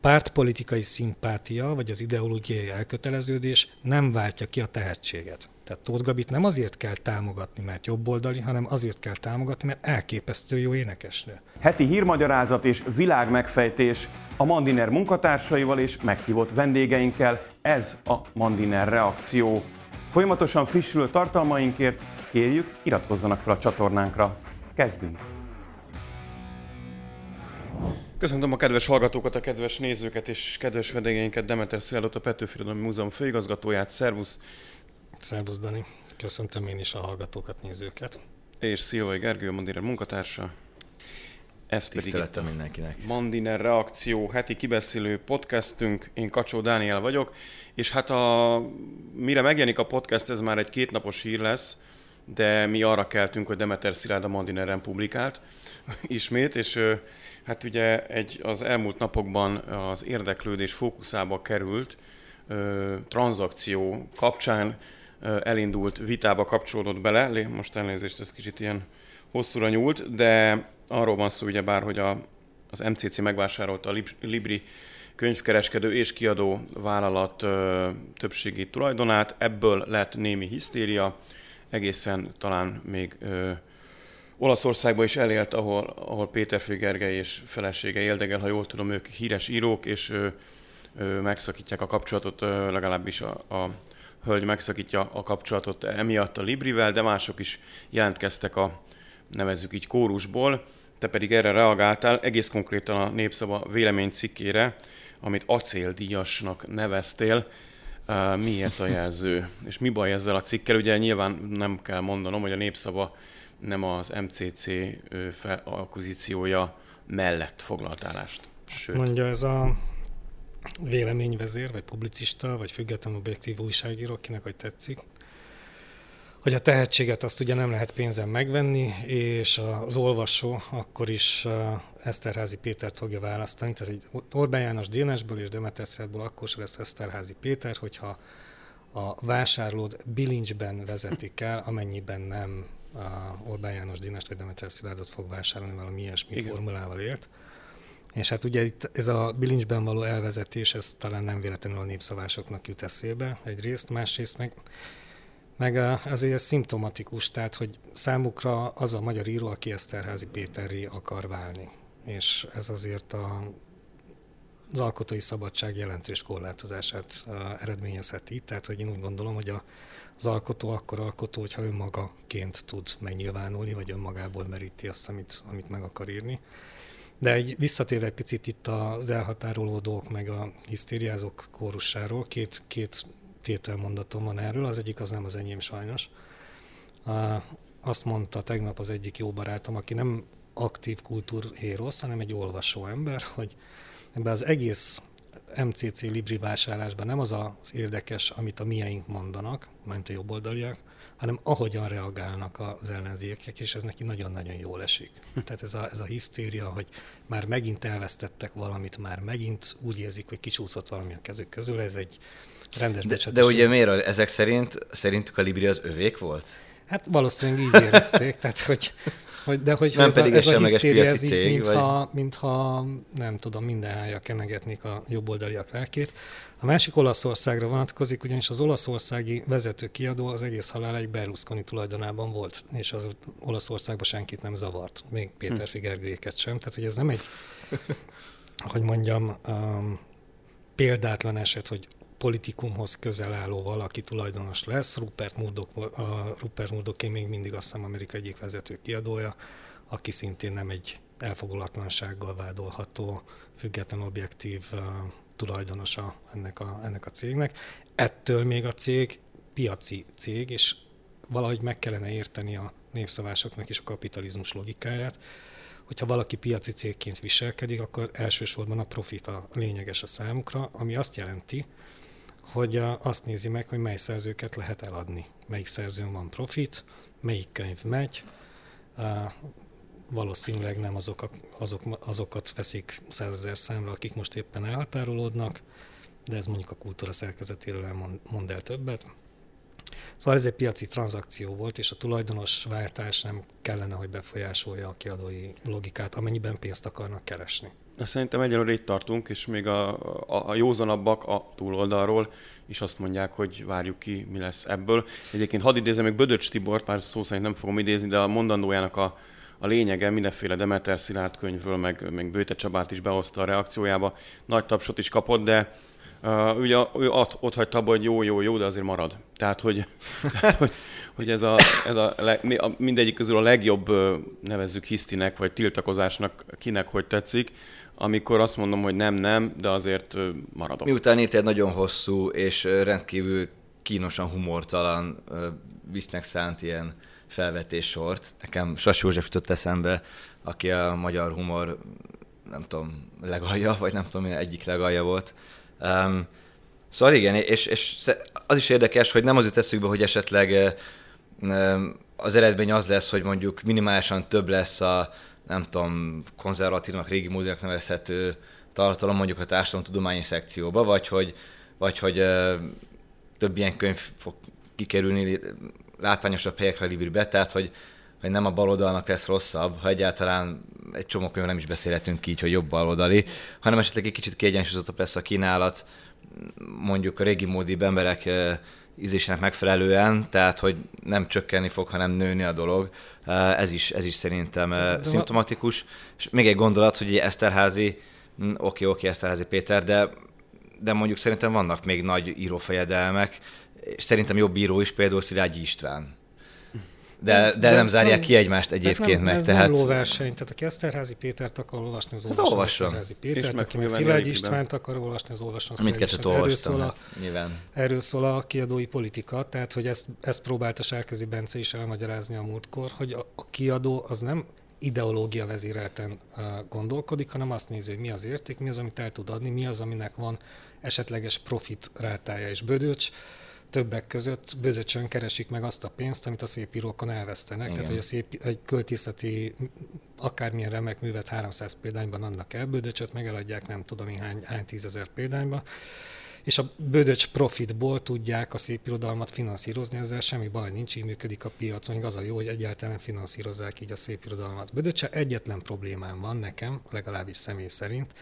pártpolitikai szimpátia, vagy az ideológiai elköteleződés nem váltja ki a tehetséget. Tehát Tóth Gabit nem azért kell támogatni, mert jobboldali, hanem azért kell támogatni, mert elképesztő jó énekesnő. Heti hírmagyarázat és világmegfejtés a Mandiner munkatársaival és meghívott vendégeinkkel. Ez a Mandiner reakció. Folyamatosan frissülő tartalmainkért kérjük, iratkozzanak fel a csatornánkra. Kezdünk! Köszöntöm a kedves hallgatókat, a kedves nézőket és kedves vendégeinket, Demeter Szilárdot, a Petőfi Múzeum főigazgatóját. Szervusz! Szervusz, Dani! Köszöntöm én is a hallgatókat, nézőket. És Szilvai Gergő, a Mandiner munkatársa. Ez pedig mindenkinek. Mandiner Reakció heti kibeszélő podcastünk. Én Kacsó Dániel vagyok, és hát a, mire megjelenik a podcast, ez már egy kétnapos hír lesz, de mi arra keltünk, hogy Demeter Szilárd a Mandineren publikált ismét, és hát ugye egy, az elmúlt napokban az érdeklődés fókuszába került ö, tranzakció kapcsán ö, elindult vitába kapcsolódott bele, most elnézést, ez kicsit ilyen hosszúra nyúlt, de arról van szó ugyebár, hogy a, az MCC megvásárolta a Libri könyvkereskedő és kiadó vállalat ö, többségi tulajdonát, ebből lett némi hisztéria, egészen talán még ö, Olaszországban is elélt, ahol, ahol Péter Gergely és felesége éldegel, ha jól tudom, ők híres írók, és ö, ö, megszakítják a kapcsolatot, ö, legalábbis a, a hölgy megszakítja a kapcsolatot emiatt a Librivel, de mások is jelentkeztek a nevezzük így kórusból, te pedig erre reagáltál egész konkrétan a Népszava véleménycikkére, amit acéldíjasnak neveztél. Miért a jelző? És mi baj ezzel a cikkel? Ugye nyilván nem kell mondanom, hogy a Népszava nem az MCC akvizíciója mellett foglalt állást. Sőt. Mondja ez a véleményvezér, vagy publicista, vagy független objektív újságíró, kinek hogy tetszik, hogy a tehetséget azt ugye nem lehet pénzen megvenni, és az olvasó akkor is Eszterházi Pétert fogja választani. Tehát egy Orbán János Dénesből és Demeter akkor sem lesz Eszterházi Péter, hogyha a vásárlód bilincsben vezetik el, amennyiben nem a Orbán János Dénest vagy Demeter Szilárdot fog vásárolni, valami ilyesmi Igen. formulával ért. És hát ugye itt ez a bilincsben való elvezetés, ez talán nem véletlenül a népszavásoknak jut eszébe egyrészt, másrészt meg meg azért ez szimptomatikus, tehát hogy számukra az a magyar író, aki Eszterházi Péterré akar válni. És ez azért a, az alkotói szabadság jelentős korlátozását eredményezheti. Tehát, hogy én úgy gondolom, hogy a, az alkotó akkor alkotó, hogyha önmagaként tud megnyilvánulni, vagy önmagából meríti azt, amit, amit meg akar írni. De egy visszatérve egy picit itt az elhatárolódók, meg a hisztériázók kórussáról, két, két tételmondatom van erről, az egyik az nem az enyém sajnos. Azt mondta tegnap az egyik jó barátom, aki nem aktív kultúrhérosz, hanem egy olvasó ember, hogy ebben az egész MCC Libri vásárlásban nem az az érdekes, amit a miénk mondanak, ment a jobboldaliak, hanem ahogyan reagálnak az ellenzékek, és ez neki nagyon-nagyon jól esik. Tehát ez a, ez a hisztéria, hogy már megint elvesztettek valamit, már megint úgy érzik, hogy kicsúszott valami a kezük közül, ez egy, rendes de, de ugye miért? Ezek szerint, szerintük a Libri az övék volt? Hát valószínűleg így érezték, tehát hogy, hogy de hogy nem ez pedig a, ez a hisztéria, ez így, cég, mintha, vagy... mintha, nem tudom, minden hája kenegetnék a jobboldaliak lelkét. A másik Olaszországra vonatkozik, ugyanis az olaszországi vezető kiadó az egész haláláig Berlusconi tulajdonában volt, és az Olaszországban senkit nem zavart, még Péter hm. Figergőjéket sem. Tehát, hogy ez nem egy, hogy mondjam, um, példátlan eset, hogy politikumhoz közel álló valaki tulajdonos lesz. Rupert Murdoch, a Rupert Murdoch még mindig azt hiszem Amerika egyik vezető kiadója, aki szintén nem egy elfogulatlansággal vádolható, független objektív tulajdonosa ennek a, ennek a cégnek. Ettől még a cég piaci cég, és valahogy meg kellene érteni a népszavásoknak is a kapitalizmus logikáját, hogyha valaki piaci cégként viselkedik, akkor elsősorban a profit a lényeges a számukra, ami azt jelenti, hogy azt nézi meg, hogy mely szerzőket lehet eladni, melyik szerzőn van profit, melyik könyv megy, valószínűleg nem azok, azok, azokat veszik százezer számra, akik most éppen elhatárolódnak, de ez mondjuk a kultúra szerkezetéről mond el többet. Szóval ez egy piaci tranzakció volt, és a tulajdonos váltás nem kellene, hogy befolyásolja a kiadói logikát, amennyiben pénzt akarnak keresni. Szerintem egyelőre itt tartunk, és még a, a, a józanabbak a túloldalról is azt mondják, hogy várjuk ki, mi lesz ebből. Egyébként hadd idézem még Bödöcs Tibort, pár szó szerint nem fogom idézni, de a mondandójának a, a lényege mindenféle Demeter Szilárd könyvről, meg, meg Bőte Csabát is behozta a reakciójába. Nagy tapsot is kapott, de Uh, ugye ő ott, ott hagyta abba, hogy jó, jó, jó, de azért marad. Tehát, hogy, tehát, hogy, hogy ez, a, ez a, mindegyik közül a legjobb nevezzük hisztinek, vagy tiltakozásnak kinek hogy tetszik, amikor azt mondom, hogy nem, nem, de azért maradok. Miután írtad nagyon hosszú és rendkívül kínosan humortalan, visznek szánt ilyen felvetéssort, nekem Sas József jutott eszembe, aki a magyar humor, nem tudom, legalja, vagy nem tudom, egyik legalja volt, Um, szóval igen, és, és az is érdekes, hogy nem azért teszünk be, hogy esetleg um, az eredmény az lesz, hogy mondjuk minimálisan több lesz a, nem tudom, konzervatívnak, régi módjának nevezhető tartalom mondjuk a társadalomtudományi szekcióba, vagy hogy, vagy hogy több ilyen könyv fog kikerülni látványosabb helyekre Libribe, tehát hogy, hogy nem a baloldalnak lesz rosszabb, ha egyáltalán egy csomó könyv nem is beszélhetünk így, hogy jobb baloldali, hanem esetleg egy kicsit kiegyensúlyozottabb lesz a kínálat, mondjuk a régi módi emberek ízésének megfelelően, tehát hogy nem csökkenni fog, hanem nőni a dolog. Ez is, ez is szerintem de, szimptomatikus. És még egy gondolat, hogy Eszterházi, oké, oké, Eszterházi Péter, de, de mondjuk szerintem vannak még nagy írófejedelmek, és szerintem jobb író is, például Szilágyi István de, ez, de, de nem zárják nem, ki egymást egyébként nem, meg. Ez tehát... nem lóverseny, tehát aki Eszterházi Pétert akar olvasni, az olvasson olvasom. Eszterházi Pétert, aki meg Szilágy Istvánt akar olvasni, az olvasson Mindkettőt olvastam, erről szól, a, hát, nyilván. erről szól a kiadói politika, tehát hogy ezt, ezt próbálta Sárközi Bence is elmagyarázni a múltkor, hogy a, a kiadó az nem ideológia vezérelten gondolkodik, hanem azt nézi, hogy mi az érték, mi az, amit el tud adni, mi az, aminek van esetleges profit rátája és bödöcs többek között bőzöcsön keresik meg azt a pénzt, amit a szépírókon elvesztenek. Igen. Tehát, hogy a szép, egy költészeti, akármilyen remek művet 300 példányban adnak el, bődöcsöt meg eladják nem tudom én hány, hány tízezer példányba, és a bődöcs profitból tudják a szép irodalmat finanszírozni, ezzel semmi baj nincs, így működik a piac, még az a jó, hogy egyáltalán finanszírozzák így a szép irodalmat. Bödöcse egyetlen problémám van nekem, legalábbis személy szerint,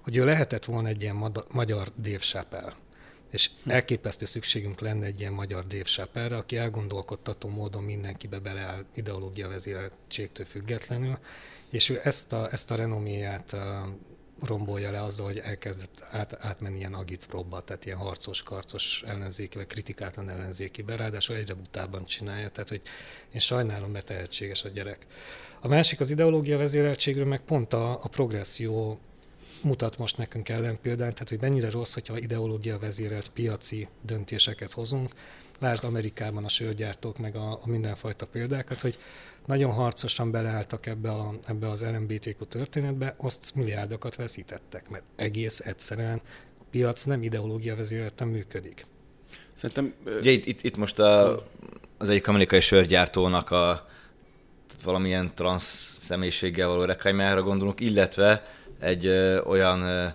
hogy ő lehetett volna egy ilyen magyar Dave Chappelle és elképesztő szükségünk lenne egy ilyen magyar Dave Chappelle, aki elgondolkodtató módon mindenkibe beleáll ideológia vezéreltségtől függetlenül, és ő ezt a, ezt a renoméját rombolja le azzal, hogy elkezdett át, átmenni ilyen agitprobba, tehát ilyen harcos, karcos ellenzéki, vagy kritikátlan ellenzékibe, ráadásul egyre butában csinálja, tehát hogy én sajnálom, mert tehetséges a gyerek. A másik az ideológia vezéreltségről, meg pont a, a progresszió mutat most nekünk ellenpéldányt, tehát hogy mennyire rossz, hogyha ideológia vezérelt piaci döntéseket hozunk. Lásd Amerikában a sörgyártók, meg a, a mindenfajta példákat, hogy nagyon harcosan beleálltak ebbe, a, ebbe az LMBTQ történetbe, azt milliárdokat veszítettek, mert egész egyszerűen a piac nem ideológia vezérelten működik. Szerintem... Ugye itt, itt, itt most a, az egyik amerikai sörgyártónak a valamilyen transz személyiséggel való reklámjára gondolunk, illetve egy ö, olyan ö,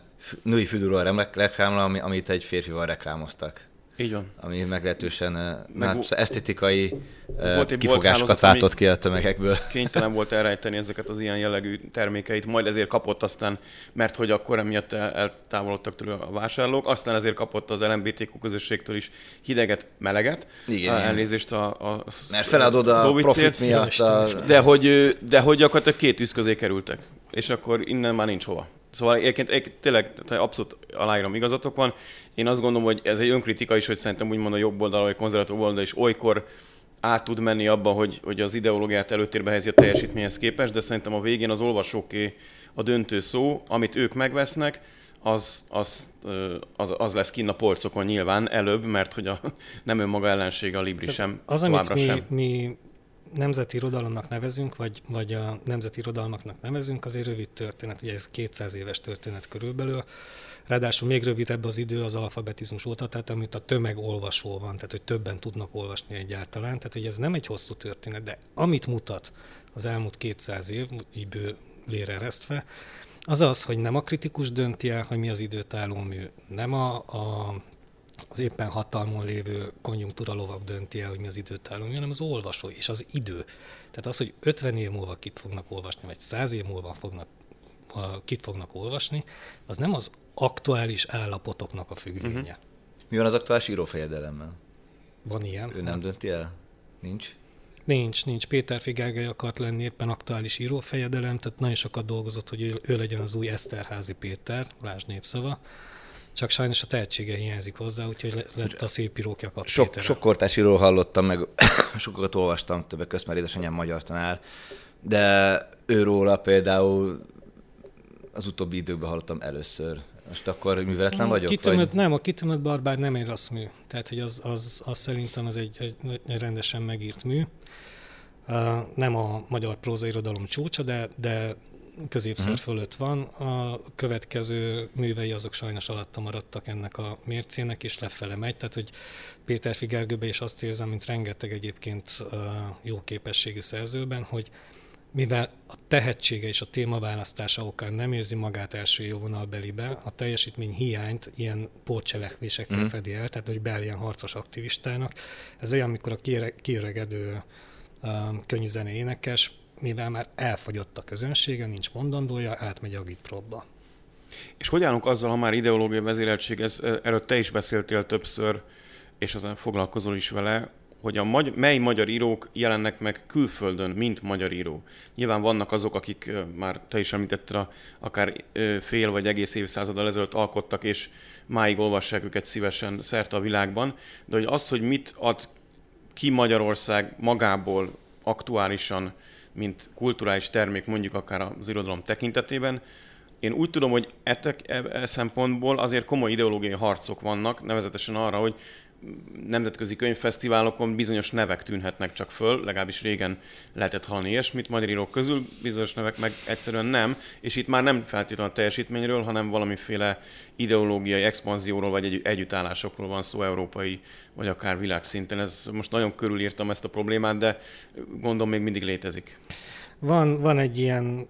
női fűdúról reklámra, amit egy férfival reklámoztak. Így van. Ami meglehetősen Meg, hát, esztétikai volt kifogásokat váltott ki a tömegekből. Kénytelen volt elrejteni ezeket az ilyen jellegű termékeit, majd ezért kapott aztán, mert hogy akkor emiatt eltávolodtak tőle a vásárlók, aztán ezért kapott az LMBTQ közösségtől is hideget, meleget. Igen. Elnézést a, a Mert feladod a profit miatt. A... De, hogy, de hogy gyakorlatilag két üsz közé kerültek és akkor innen már nincs hova. Szóval egyébként, egyébként tényleg abszolút aláírom, igazatok van. Én azt gondolom, hogy ez egy önkritika is, hogy szerintem úgymond a jobb oldal, vagy konzervatív oldal is olykor át tud menni abba, hogy, hogy az ideológiát előtérbe helyezi a teljesítményhez képest, de szerintem a végén az olvasóké a döntő szó, amit ők megvesznek, az, az, az, az lesz kinn a polcokon nyilván előbb, mert hogy a, nem önmaga ellensége a Libri sem, az, amit mi, sem. mi nemzeti irodalomnak nevezünk, vagy, vagy a nemzeti irodalmaknak nevezünk, azért rövid történet, ugye ez 200 éves történet körülbelül, Ráadásul még rövidebb az idő az alfabetizmus óta, tehát amit a tömeg olvasó van, tehát hogy többen tudnak olvasni egyáltalán, tehát hogy ez nem egy hosszú történet, de amit mutat az elmúlt 200 év, így bőlére eresztve, az az, hogy nem a kritikus dönti el, hogy mi az időtálló mű, nem a, a az éppen hatalmon lévő konjunktúra dönti el, hogy mi az időtálló, hanem az olvasó és az idő. Tehát az, hogy 50 év múlva kit fognak olvasni, vagy 100 év múlva fognak kit fognak olvasni, az nem az aktuális állapotoknak a függvénye. Uh-huh. Mi van az aktuális írófejedelemmel? Van ilyen. Ő nem dönti el? Nincs? Nincs, nincs. Péter Figergely akart lenni éppen aktuális írófejedelem, tehát nagyon sokat dolgozott, hogy ő, ő legyen az új Eszterházi Péter, lásd népszava. Csak sajnos a tehetsége hiányzik hozzá, úgyhogy lett a szép író Jakab Sok, sok kortás író hallottam, meg sokat olvastam, többek között, mert édesanyám magyar tanár, de őróla például az utóbbi időkben hallottam először. Most akkor műveletlen vagyok? Kitömött, vagy? Nem, a kitömött barbár nem egy rossz mű. Tehát, hogy az, az, az szerintem az egy, egy, egy rendesen megírt mű. Uh, nem a magyar prózairodalom csúcsa, de, de középszer uh-huh. fölött van. A következő művei azok sajnos alatta maradtak ennek a mércének, és lefele megy. Tehát, hogy Péter Figergőbe is azt érzem, mint rengeteg egyébként uh, jó képességű szerzőben, hogy mivel a tehetsége és a témaválasztása okán nem érzi magát első élvonalbelibe, a teljesítmény hiányt ilyen pótcselekvésekkel mm. fedi el, tehát hogy beáll ilyen harcos aktivistának. Ez olyan, amikor a kiöregedő um, könnyű énekes, mivel már elfogyott a közönsége, nincs mondandója, átmegy a gitprobba. És hogy állunk azzal, ha már ideológiai vezéreltség, ez, erről te is beszéltél többször, és azon foglalkozol is vele, hogy a magy- mely magyar írók jelennek meg külföldön, mint magyar író. Nyilván vannak azok, akik már te is említetted, a, akár fél vagy egész évszázaddal ezelőtt alkottak, és máig olvassák őket szívesen szerte a világban, de hogy azt, hogy mit ad ki Magyarország magából aktuálisan, mint kulturális termék mondjuk akár az irodalom tekintetében, én úgy tudom, hogy e, e, e szempontból azért komoly ideológiai harcok vannak, nevezetesen arra, hogy nemzetközi könyvfesztiválokon bizonyos nevek tűnhetnek csak föl, legalábbis régen lehetett hallani ilyesmit, magyar írók közül bizonyos nevek meg egyszerűen nem, és itt már nem feltétlenül a teljesítményről, hanem valamiféle ideológiai expanzióról vagy egy, együttállásokról van szó európai vagy akár világszinten. Ez most nagyon körülírtam ezt a problémát, de gondolom még mindig létezik. Van, van egy ilyen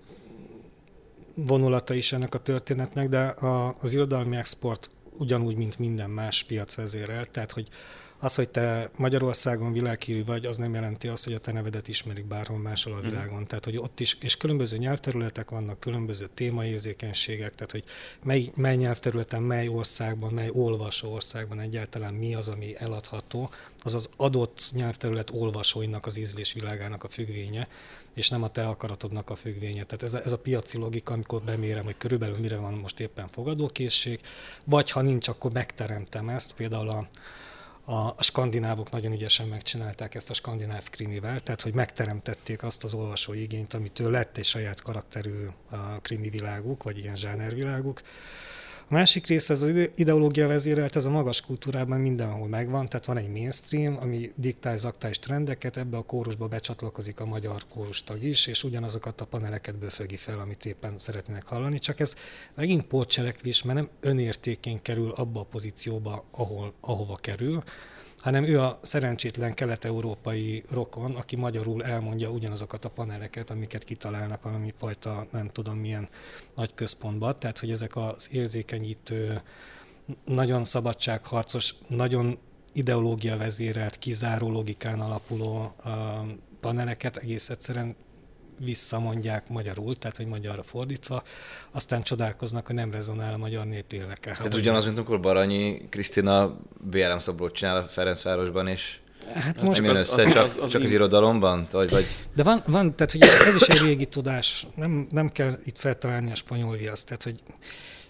vonulata is ennek a történetnek, de a, az irodalmi export ugyanúgy, mint minden más piac vezérel. Tehát, hogy az, hogy te Magyarországon világhírű vagy, az nem jelenti azt, hogy a te nevedet ismerik bárhol máshol a mhm. világon. Mm. Tehát, hogy ott is, és különböző nyelvterületek vannak, különböző témaérzékenységek, tehát, hogy mely, mely nyelvterületen, mely országban, mely olvasó országban egyáltalán mi az, ami eladható, az az adott nyelvterület olvasóinak az ízlésvilágának a függvénye és nem a te akaratodnak a függvénye. Tehát ez a, ez a piaci logika, amikor bemérem, hogy körülbelül mire van most éppen fogadókészség, vagy ha nincs, akkor megteremtem ezt. Például a, a, a skandinávok nagyon ügyesen megcsinálták ezt a skandináv krimivel, tehát hogy megteremtették azt az olvasói igényt, amitől lett egy saját karakterű a krimi világuk, vagy ilyen zsánerviláguk. A másik rész, ez az ideológia vezérelt, ez a magas kultúrában mindenhol megvan, tehát van egy mainstream, ami diktál aktuális trendeket, ebbe a kórusba becsatlakozik a magyar kórustag is, és ugyanazokat a paneleket bőfögi fel, amit éppen szeretnének hallani, csak ez megint pótcselekvés, mert nem önértékén kerül abba a pozícióba, ahol, ahova kerül, hanem ő a szerencsétlen kelet-európai rokon, aki magyarul elmondja ugyanazokat a paneleket, amiket kitalálnak valami fajta, nem tudom milyen nagy központban. Tehát, hogy ezek az érzékenyítő, nagyon szabadságharcos, nagyon ideológia vezérelt, kizáró logikán alapuló paneleket egész egyszerűen visszamondják magyarul, tehát hogy magyarra fordítva, aztán csodálkoznak, hogy nem rezonál a magyar népléleke. Tehát ugyanaz, mint amikor Baranyi Krisztina BLM szobrot csinál a Ferencvárosban, és Hát most az, össze, az, csak, az, az, csak az irodalomban? Vagy, vagy... De van, van, tehát hogy ez is egy régi tudás, nem, nem kell itt feltalálni a spanyol viaszt, tehát hogy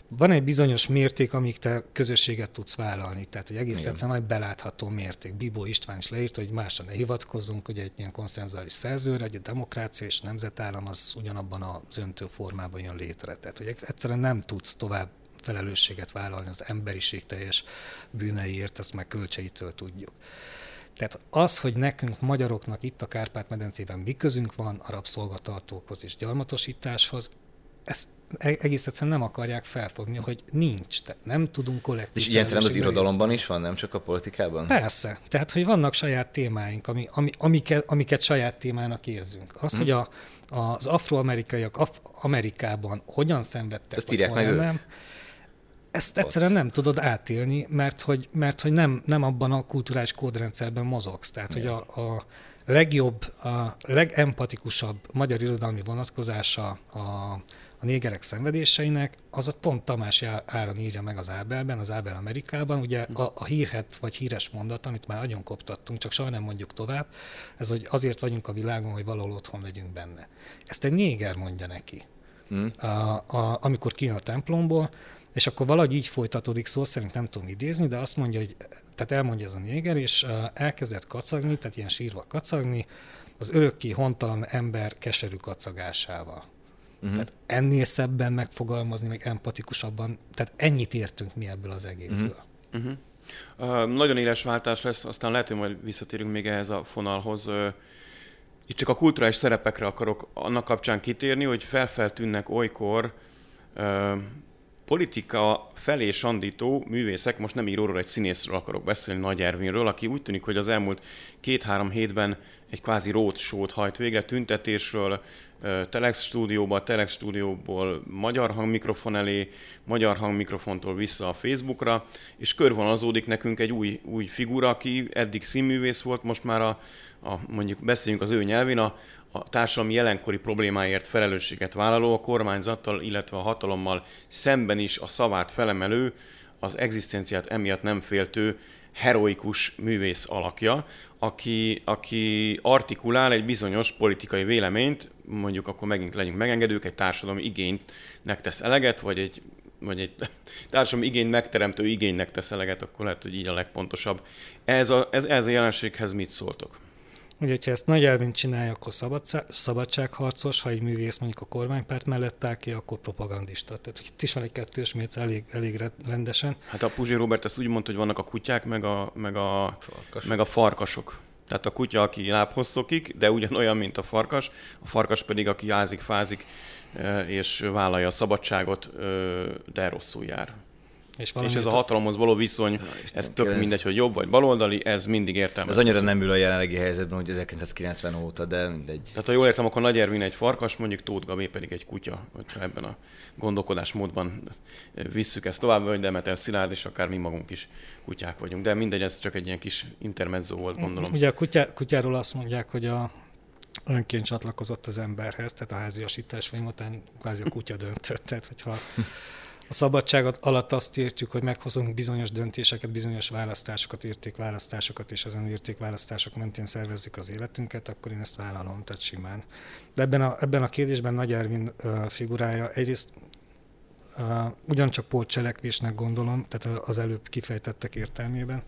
van egy bizonyos mérték, amíg te közösséget tudsz vállalni. Tehát, hogy egész egyszerűen egy belátható mérték. Bibó István is leírta, hogy másra ne hivatkozzunk, hogy egy ilyen konszenzuális szerzőre, egy a demokrácia és nemzetállam az ugyanabban az öntő formában jön létre. Tehát, hogy egyszerűen nem tudsz tovább felelősséget vállalni az emberiség teljes bűneiért, ezt meg költseitől tudjuk. Tehát az, hogy nekünk magyaroknak itt a Kárpát-medencében mi közünk van a rabszolgatartókhoz és gyarmatosításhoz, ezt e- egész egyszerűen nem akarják felfogni, hogy nincs, tehát nem tudunk kollektív. És ilyen az irodalomban is van, nem csak a politikában? Persze, tehát hogy vannak saját témáink, ami, ami, amiket, amiket saját témának érzünk. Az, hmm. hogy a, az afroamerikaiak Af- Amerikában hogyan szenvedtek, Ezt írják meg nem, ezt egyszerűen nem tudod átélni, mert hogy, mert hogy nem, nem abban a kulturális kódrendszerben mozogsz. Tehát, Igen. hogy a, a legjobb, a legempatikusabb magyar irodalmi vonatkozása a a a négerek szenvedéseinek, az ott pont Tamás Áron írja meg az Ábelben, az Ábel Amerikában, ugye a, a hírhet vagy híres mondat, amit már nagyon koptattunk, csak soha nem mondjuk tovább, ez, hogy azért vagyunk a világon, hogy valahol otthon legyünk benne. Ezt egy néger mondja neki, hmm. a, a, amikor kijön a templomból, és akkor valahogy így folytatódik, szó szerint nem tudom idézni, de azt mondja, hogy tehát elmondja ez a néger, és elkezdett kacagni, tehát ilyen sírva kacagni, az örökké hontalan ember keserű kacagásával. Uh-huh. Tehát ennél szebben megfogalmazni, meg empatikusabban, tehát ennyit értünk mi ebből az egészből. Uh-huh. Uh, nagyon éles váltás lesz, aztán lehet, hogy majd visszatérünk még ehhez a fonalhoz. Uh, itt csak a kulturális szerepekre akarok annak kapcsán kitérni, hogy felfeltűnnek olykor uh, politika felé sandító művészek, most nem íróról, egy színészről akarok beszélni, Nagy Ervinről, aki úgy tűnik, hogy az elmúlt két-három hétben egy kvázi roadshow hajt végre, tüntetésről, Telex stúdióba, Telex stúdióból magyar hangmikrofon elé, magyar hangmikrofontól vissza a Facebookra, és körvonalazódik nekünk egy új, új figura, aki eddig színművész volt, most már a, a mondjuk beszéljünk az ő nyelvén, a, a társadalmi jelenkori problémáért felelősséget vállaló, a kormányzattal, illetve a hatalommal szemben is a szavát felemelő, az egzisztenciát emiatt nem féltő heroikus művész alakja, aki, aki artikulál egy bizonyos politikai véleményt, mondjuk akkor megint legyünk megengedők, egy társadalmi igénynek tesz eleget, vagy egy, vagy egy társadalmi igény megteremtő igénynek tesz eleget, akkor lehet, hogy így a legpontosabb. Ez a, ez, ez a jelenséghez mit szóltok? Ugye, hogyha ezt nagy elvén csinálja, akkor szabadság, szabadságharcos, ha egy művész mondjuk a kormánypárt mellett áll ki, akkor propagandista. Tehát itt is van egy kettős mérce elég, elég rendesen. Hát a Puzsi Robert ezt úgy mondta, hogy vannak a kutyák, meg a, meg a, farkasok. meg a farkasok. Tehát a kutya, aki lábhosszokig, de ugyanolyan, mint a farkas, a farkas pedig, aki ázik, fázik, és vállalja a szabadságot, de rosszul jár. És, és ez a hatalomhoz való viszony, ja, ez tök ez... mindegy, hogy jobb vagy baloldali, ez mindig értelmes. Ez annyira nem ül a jelenlegi helyzetben, hogy 1990 óta, de mindegy. Tehát ha jól értem, akkor Nagy Ervin egy farkas, mondjuk Tóth Gabi pedig egy kutya, hogyha ebben a gondolkodásmódban visszük ezt tovább, vagy Demeter Szilárd, és akár mi magunk is kutyák vagyunk. De mindegy, ez csak egy ilyen kis intermezzo volt, gondolom. Ugye a kutyá, kutyáról azt mondják, hogy a önként csatlakozott az emberhez, tehát a háziasítás folyamán kvázi a kutya döntött. Tehát, hogyha a szabadságot alatt azt értjük, hogy meghozunk bizonyos döntéseket, bizonyos választásokat, értékválasztásokat, és ezen értékválasztások mentén szervezzük az életünket, akkor én ezt vállalom, tehát simán. De ebben a, ebben a kérdésben Nagy Ervin figurája egyrészt ugyancsak pótcselekvésnek gondolom, tehát az előbb kifejtettek értelmében,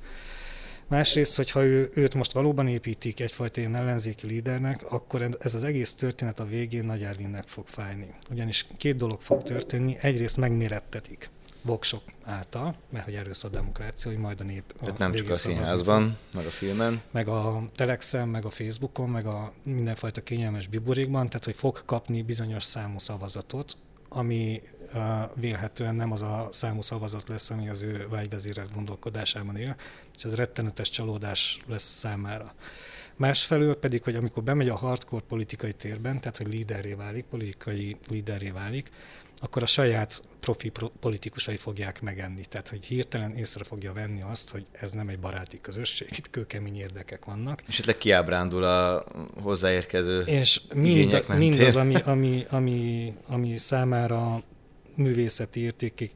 Másrészt, hogyha ő, őt most valóban építik egyfajta ilyen ellenzéki lídernek, akkor ez az egész történet a végén Nagy Ervinnek fog fájni. Ugyanis két dolog fog történni. Egyrészt megmérettetik voksok által, mert hogy erőszak a demokrácia, hogy majd a nép... A Tehát nem csak a színházban, meg a filmen. Meg a Telexen, meg a Facebookon, meg a mindenfajta kényelmes biburékban, tehát hogy fog kapni bizonyos számú szavazatot, ami vélhetően nem az a számú szavazat lesz, ami az ő vágyvezérelt gondolkodásában él, és ez rettenetes csalódás lesz számára. Másfelől pedig, hogy amikor bemegy a hardcore politikai térben, tehát hogy líderré válik, politikai líderré válik, akkor a saját profi politikusai fogják megenni. Tehát, hogy hirtelen észre fogja venni azt, hogy ez nem egy baráti közösség, itt kőkemény érdekek vannak. És esetleg kiábrándul a hozzáérkező És mind, mindaz, ami, ami, ami, ami számára művészeti értékig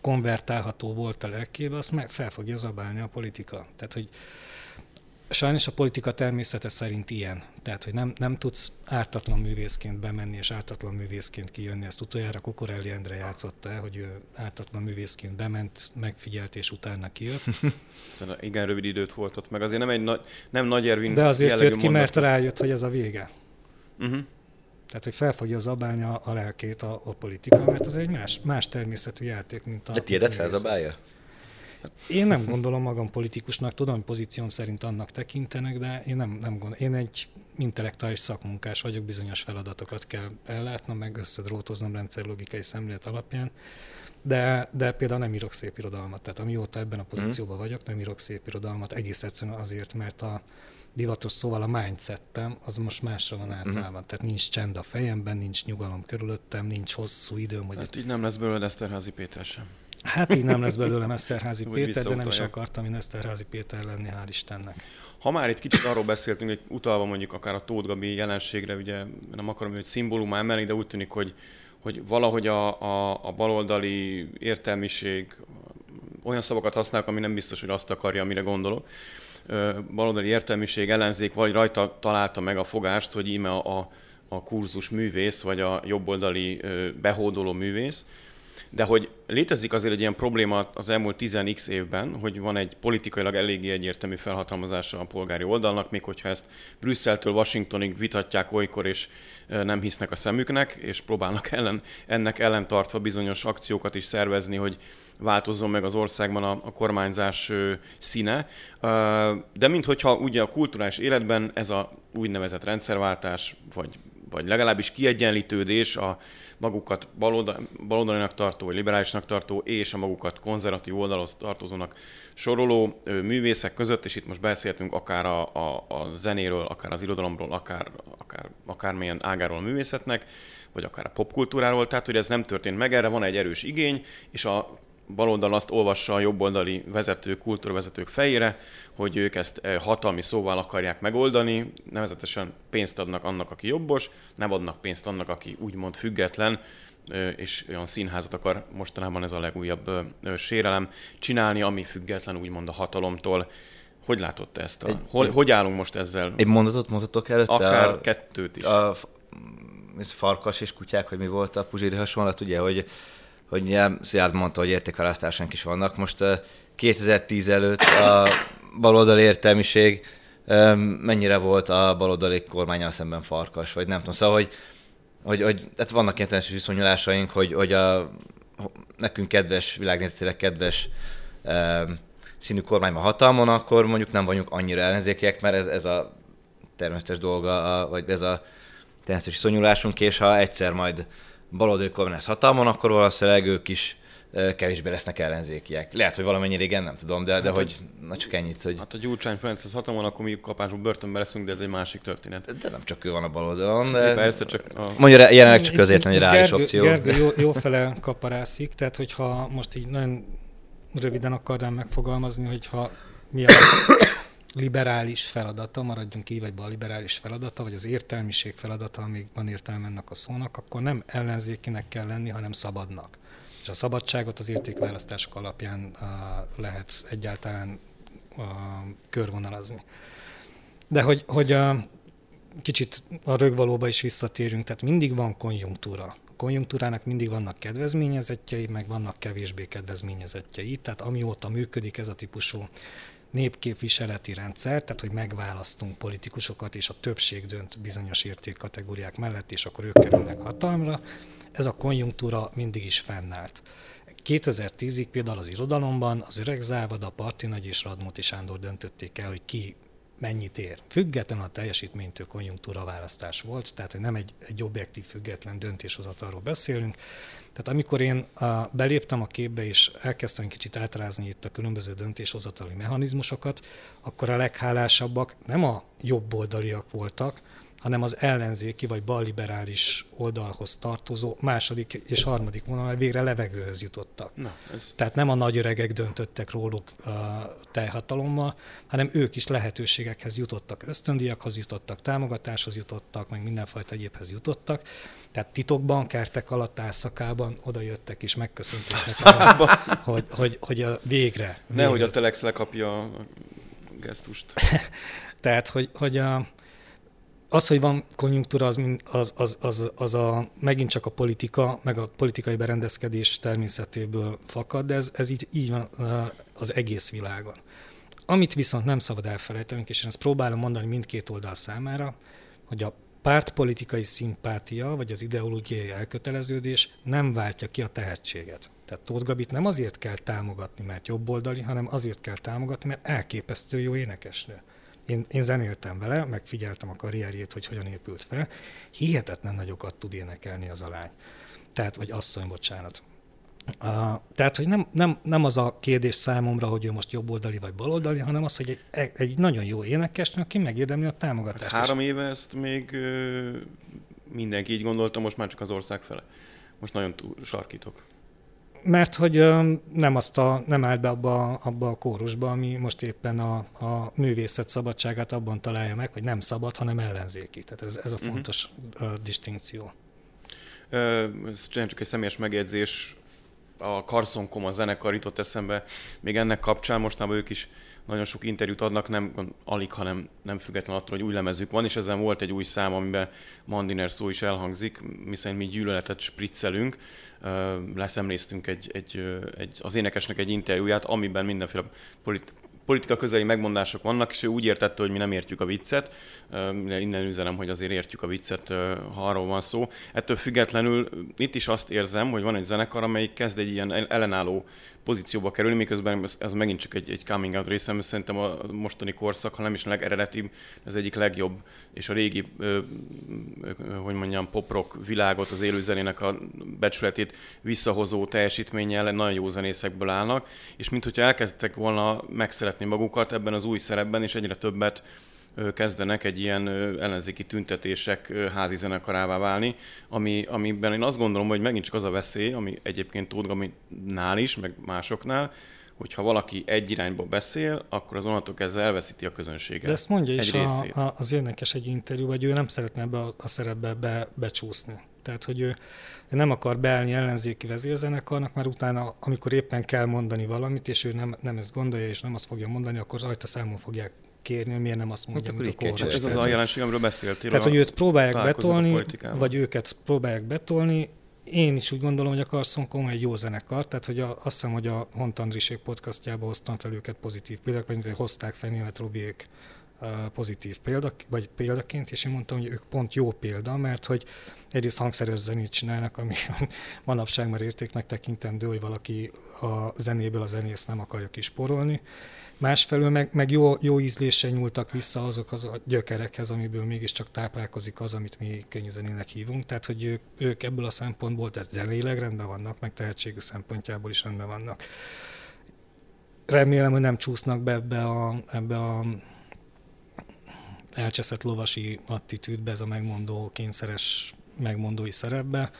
konvertálható volt a lelkébe, azt meg fel fogja zabálni a politika. Tehát, hogy sajnos a politika természete szerint ilyen. Tehát, hogy nem, nem tudsz ártatlan művészként bemenni és ártatlan művészként kijönni. Ezt utoljára Kokorelli Endre játszotta el, hogy ő ártatlan művészként bement, megfigyelt és utána kijött. Igen, rövid időt volt ott, meg azért nem egy nagy, nem nagy Ervin De azért jött ki, mert rájött, hogy ez a vége. Uh-huh. Tehát, hogy fel fogja zabálni a, a lelkét a, a politika, mert az egy más, más természetű játék, mint a... De tiédet felzabálja? Én nem gondolom magam politikusnak, tudom, pozícióm szerint annak tekintenek, de én nem, nem gondolom. Én egy intellektuális szakmunkás vagyok, bizonyos feladatokat kell ellátnom, meg összedrótoznom rendszerlogikai szemlélet alapján, de, de például nem írok szép irodalmat. Tehát amióta ebben a pozícióban vagyok, nem írok szép irodalmat, egész egyszerűen azért, mert a, divatos szóval a mindsettem, az most másra van általában. Uh-huh. Tehát nincs csend a fejemben, nincs nyugalom körülöttem, nincs hosszú időm. Hogy hát így nem lesz belőle Eszterházi Péter sem. Hát így nem lesz belőlem Eszterházi Péter, de nem is akartam én Eszterházi Péter lenni, hál' Istennek. Ha már itt kicsit arról beszéltünk, hogy utalva mondjuk akár a Tóth Gabi jelenségre, ugye nem akarom őt szimbólumá emelni, de úgy tűnik, hogy hogy valahogy a, a, a baloldali értelmiség olyan szavakat használnak, ami nem biztos, hogy azt akarja, amire gondolok. Baloldali értelmiség ellenzék vagy rajta találta meg a fogást, hogy íme a, a, a kurzus művész, vagy a jobboldali behódoló művész, de hogy létezik azért egy ilyen probléma az elmúlt 10x évben, hogy van egy politikailag eléggé egyértelmű felhatalmazása a polgári oldalnak, még hogyha ezt Brüsszeltől Washingtonig vitatják olykor, és nem hisznek a szemüknek, és próbálnak ellen, ennek ellentartva bizonyos akciókat is szervezni, hogy változzon meg az országban a, a kormányzás színe. De minthogyha ugye a kulturális életben ez a úgynevezett rendszerváltás, vagy vagy legalábbis kiegyenlítődés a magukat baloldalinak tartó, vagy liberálisnak tartó, és a magukat konzervatív oldalhoz tartozónak soroló művészek között, és itt most beszéltünk akár a, a, a zenéről, akár az irodalomról, akár, akár akármilyen ágáról a művészetnek, vagy akár a popkultúráról, tehát hogy ez nem történt meg, erre van egy erős igény, és a baloldal azt olvassa a jobboldali vezetők, kultúrvezetők fejére, hogy ők ezt eh, hatalmi szóval akarják megoldani, nevezetesen pénzt adnak annak, aki jobbos, nem adnak pénzt annak, aki úgymond független, eh, és olyan színházat akar mostanában ez a legújabb eh, sérelem csinálni, ami független úgymond a hatalomtól. Hogy látott ezt? A, egy, hol, hogy állunk most ezzel? Egy mondatot mondhatok előtte? Akár a, kettőt is. A, ez farkas és kutyák, hogy mi volt a Puzséri hasonlat, ugye, hogy hogy Szilárd mondta, hogy értékválasztásánk is vannak. Most 2010 előtt a baloldali értelmiség mennyire volt a baloldali kormányal szemben farkas, vagy nem tudom. Szóval, hogy, hogy, hogy tehát vannak ilyen viszonyulásaink, hogy, hogy a, nekünk kedves, világnézetileg kedves színű kormányban hatalmon, akkor mondjuk nem vagyunk annyira ellenzékiek, mert ez, ez a természetes dolga, a, vagy ez a természetes viszonyulásunk, és ha egyszer majd baloldali kormány lesz hatalmon, akkor valószínűleg ők is kevésbé lesznek ellenzékiek. Lehet, hogy valamennyire igen, nem tudom, de, hát de hogy na csak ennyit. Hogy... Hát a Gyurcsány Ferenc az hatalmon, akkor mi kapásban börtönbe leszünk, de ez egy másik történet. De nem csak ő van a baloldalon. De... Persze, csak a... Mondja, jelenleg csak közvetlen egy reális opció. Gergő jó, jó fele kaparászik, tehát hogyha most így nagyon röviden akarnám megfogalmazni, hogyha mi a liberális feladata, maradjunk így, vagy a liberális feladata, vagy az értelmiség feladata, amíg van értelme ennek a szónak, akkor nem ellenzékinek kell lenni, hanem szabadnak. És a szabadságot az értékválasztások alapján uh, lehet egyáltalán uh, körvonalazni. De hogy, hogy a, kicsit a rögvalóba is visszatérünk, tehát mindig van konjunktúra. Konjunktúrának mindig vannak kedvezményezettjei, meg vannak kevésbé kedvezményezettjei. Tehát amióta működik ez a típusú népképviseleti rendszer, tehát hogy megválasztunk politikusokat, és a többség dönt bizonyos értékkategóriák mellett, és akkor ők kerülnek hatalmra, ez a konjunktúra mindig is fennállt. 2010-ig például az irodalomban az öreg Závada, Parti Nagy és Radnóti Sándor döntötték el, hogy ki mennyit ér. Független a teljesítménytől konjunktúra választás volt, tehát nem egy, egy objektív, független döntéshozatalról beszélünk, tehát amikor én a, beléptem a képbe, és elkezdtem kicsit átrázni itt a különböző döntéshozatali mechanizmusokat, akkor a leghálásabbak nem a jobboldaliak voltak, hanem az ellenzéki vagy balliberális oldalhoz tartozó második és harmadik vonal végre levegőhöz jutottak. Na, ez... Tehát nem a nagy öregek döntöttek róluk a teljhatalommal, hanem ők is lehetőségekhez jutottak, ösztöndiakhoz jutottak, támogatáshoz jutottak, meg mindenfajta egyébhez jutottak. Tehát titokban, kertek alatt, álszakában oda jöttek és megköszönték nekik, hogy, hogy, hogy a végre. végre. Nehogy a Telex lekapja a gesztust. Tehát, hogy, hogy a, az, hogy van konjunktúra, az, az, az, az, az a, megint csak a politika, meg a politikai berendezkedés természetéből fakad, de ez, ez így, így van az egész világon. Amit viszont nem szabad elfelejtenünk, és én ezt próbálom mondani mindkét oldal számára, hogy a pártpolitikai szimpátia, vagy az ideológiai elköteleződés nem váltja ki a tehetséget. Tehát Tóth Gabit nem azért kell támogatni, mert jobboldali, hanem azért kell támogatni, mert elképesztő jó énekesnő. Én, én zenéltem vele, megfigyeltem a karrierjét, hogy hogyan épült fel. Hihetetlen nagyokat tud énekelni az a lány. Tehát, vagy asszony, bocsánat. Uh, tehát, hogy nem, nem, nem az a kérdés számomra, hogy ő most jobboldali vagy baloldali, hanem az, hogy egy, egy nagyon jó énekes, aki megérdemli a támogatást. Hát három éve ezt még mindenki így gondolta, most már csak az ország fele. Most nagyon túl sarkítok mert hogy nem, azt a, nem állt be abba, abba a kórusba, ami most éppen a, a művészet szabadságát abban találja meg, hogy nem szabad, hanem ellenzéki. Tehát ez, ez a mhm. fontos uh-huh. distinkció. ez csak egy személyes megjegyzés, a Carson Coma zenekar jutott eszembe még ennek kapcsán, mostában ők is nagyon sok interjút adnak, nem alig, hanem nem független attól, hogy új lemezük van, és ezen volt egy új szám, amiben Mandiner szó is elhangzik, miszerint mi gyűlöletet spriccelünk. Leszemléztünk egy, egy, egy, az énekesnek egy interjúját, amiben mindenféle polit, politika közeli megmondások vannak, és ő úgy értette, hogy mi nem értjük a viccet. Innen üzenem, hogy azért értjük a viccet, ha arról van szó. Ettől függetlenül itt is azt érzem, hogy van egy zenekar, amelyik kezd egy ilyen ellenálló pozícióba kerülni, miközben ez, ez megint csak egy, egy coming out részem, mert szerintem a mostani korszak, ha nem is a legeredetibb, az egyik legjobb, és a régi, ö, ö, hogy mondjam, pop-rock világot, az élőzenének a becsületét visszahozó teljesítménnyel nagyon jó zenészekből állnak, és mint hogyha elkezdtek volna megszeretni magukat ebben az új szerepben, és egyre többet kezdenek egy ilyen ellenzéki tüntetések házi zenekarává válni, ami, amiben én azt gondolom, hogy megint csak az a veszély, ami egyébként Tóth nál is, meg másoknál, hogyha valaki egy irányba beszél, akkor az onnantól kezdve elveszíti a közönséget. De ezt mondja is a, a, az érdekes egy interjú, hogy ő nem szeretne ebbe a, a szerepbe be, becsúszni. Tehát, hogy ő nem akar beállni ellenzéki vezérzenekarnak, mert utána, amikor éppen kell mondani valamit, és ő nem, nem ezt gondolja, és nem azt fogja mondani, akkor rajta számon fogják kérni, hogy miért nem azt mondja, hát mint a kormány. Ez az a jelenség, amiről beszéltél. Tehát, hogy őt próbálják betolni, vagy őket próbálják betolni, én is úgy gondolom, hogy a Carson Coma egy jó zenekar, tehát hogy a, azt hiszem, hogy a Hont Andrisék podcastjában hoztam fel őket pozitív példaként, vagy hozták fel német Robiék pozitív példa, vagy példaként, és én mondtam, hogy ők pont jó példa, mert hogy egyrészt hangszeres zenét csinálnak, ami manapság már értéknek tekintendő, hogy valaki a zenéből a zenész nem akarja kisporolni, Másfelől meg, meg jó, jó ízléssel nyúltak vissza azok az a gyökerekhez, amiből mégiscsak táplálkozik az, amit mi könnyűzenének hívunk. Tehát, hogy ők, ők ebből a szempontból, tehát zenéleg rendben vannak, meg tehetségű szempontjából is rendben vannak. Remélem, hogy nem csúsznak be ebbe a, ebbe a elcseszett lovasi attitűdbe, ez a megmondó, kényszeres megmondói szerepbe.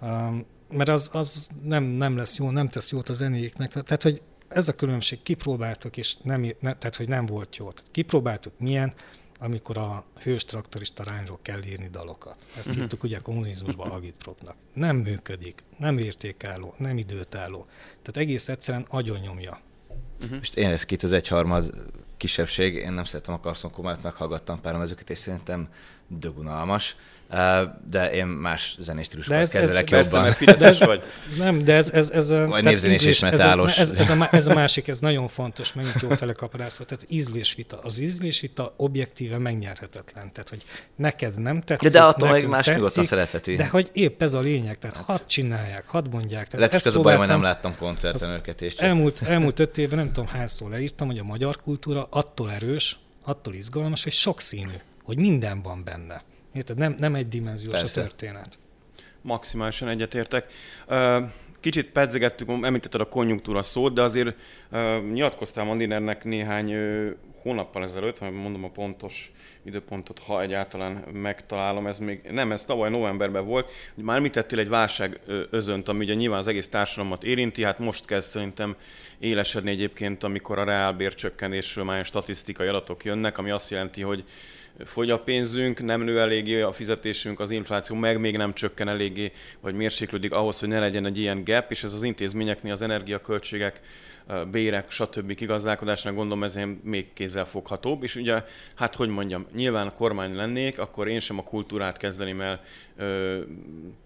Um, mert az, az nem, nem lesz jó, nem tesz jót a zenéknek. Tehát, hogy ez a különbség, kipróbáltuk, és nem, ne, tehát, hogy nem volt jó. Tehát kipróbáltuk milyen, amikor a hős traktorista rányról kell írni dalokat. Ezt uh-huh. hívtuk ugye kommunizmusban agitpropnak. Nem működik, nem értékálló, nem időtálló. Tehát egész egyszerűen agyonnyomja. Uh-huh. Most én ez itt az egyharmad kisebbség, én nem szeretem a Carson Kumát, meghallgattam pár mezőket, és szerintem dögunalmas de én más zenés stílusokat kezdelek jobban. Persze, mert Fideszes vagy. Nem, de ez... ez, ez a, Vagy névzenés és metálos. Ez, ez, ez, a, ez a másik, ez nagyon fontos, megint jó fele kaparászol. Tehát ízlésvita. Az ízlésvita objektíve megnyerhetetlen. Tehát, hogy neked nem tetszik, De, de attól meg más nyugodtan szeretheti. De hogy épp ez a lényeg, tehát hát. hadd csinálják, hadd mondják. Tehát Lehet, ez a baj, hogy nem láttam koncerten őket. És csak... elmúlt, elmúlt öt évben nem tudom hányszor leírtam, hogy a magyar kultúra attól erős, attól izgalmas, hogy sokszínű, hogy minden van benne. Érted? Nem, nem egy dimenziós Persze. a történet. Maximálisan egyetértek. Kicsit pedzegettük, említetted a konjunktúra szót, de azért nyilatkoztál Mandinernek néhány hónappal ezelőtt, mondom a pontos időpontot, ha egyáltalán megtalálom, ez még nem, ez tavaly novemberben volt, hogy már említettél egy válság özönt, ami ugye nyilván az egész társadalmat érinti, hát most kezd szerintem élesedni egyébként, amikor a reálbércsökkenésről már statisztikai adatok jönnek, ami azt jelenti, hogy fogy a pénzünk, nem nő eléggé a fizetésünk, az infláció meg még nem csökken eléggé, vagy mérséklődik ahhoz, hogy ne legyen egy ilyen gap, és ez az intézményeknél az energiaköltségek, bérek, stb. kigazdálkodásnak gondolom ez még kézzelfoghatóbb, és ugye, hát hogy mondjam, nyilván a kormány lennék, akkor én sem a kultúrát kezdeném el ö,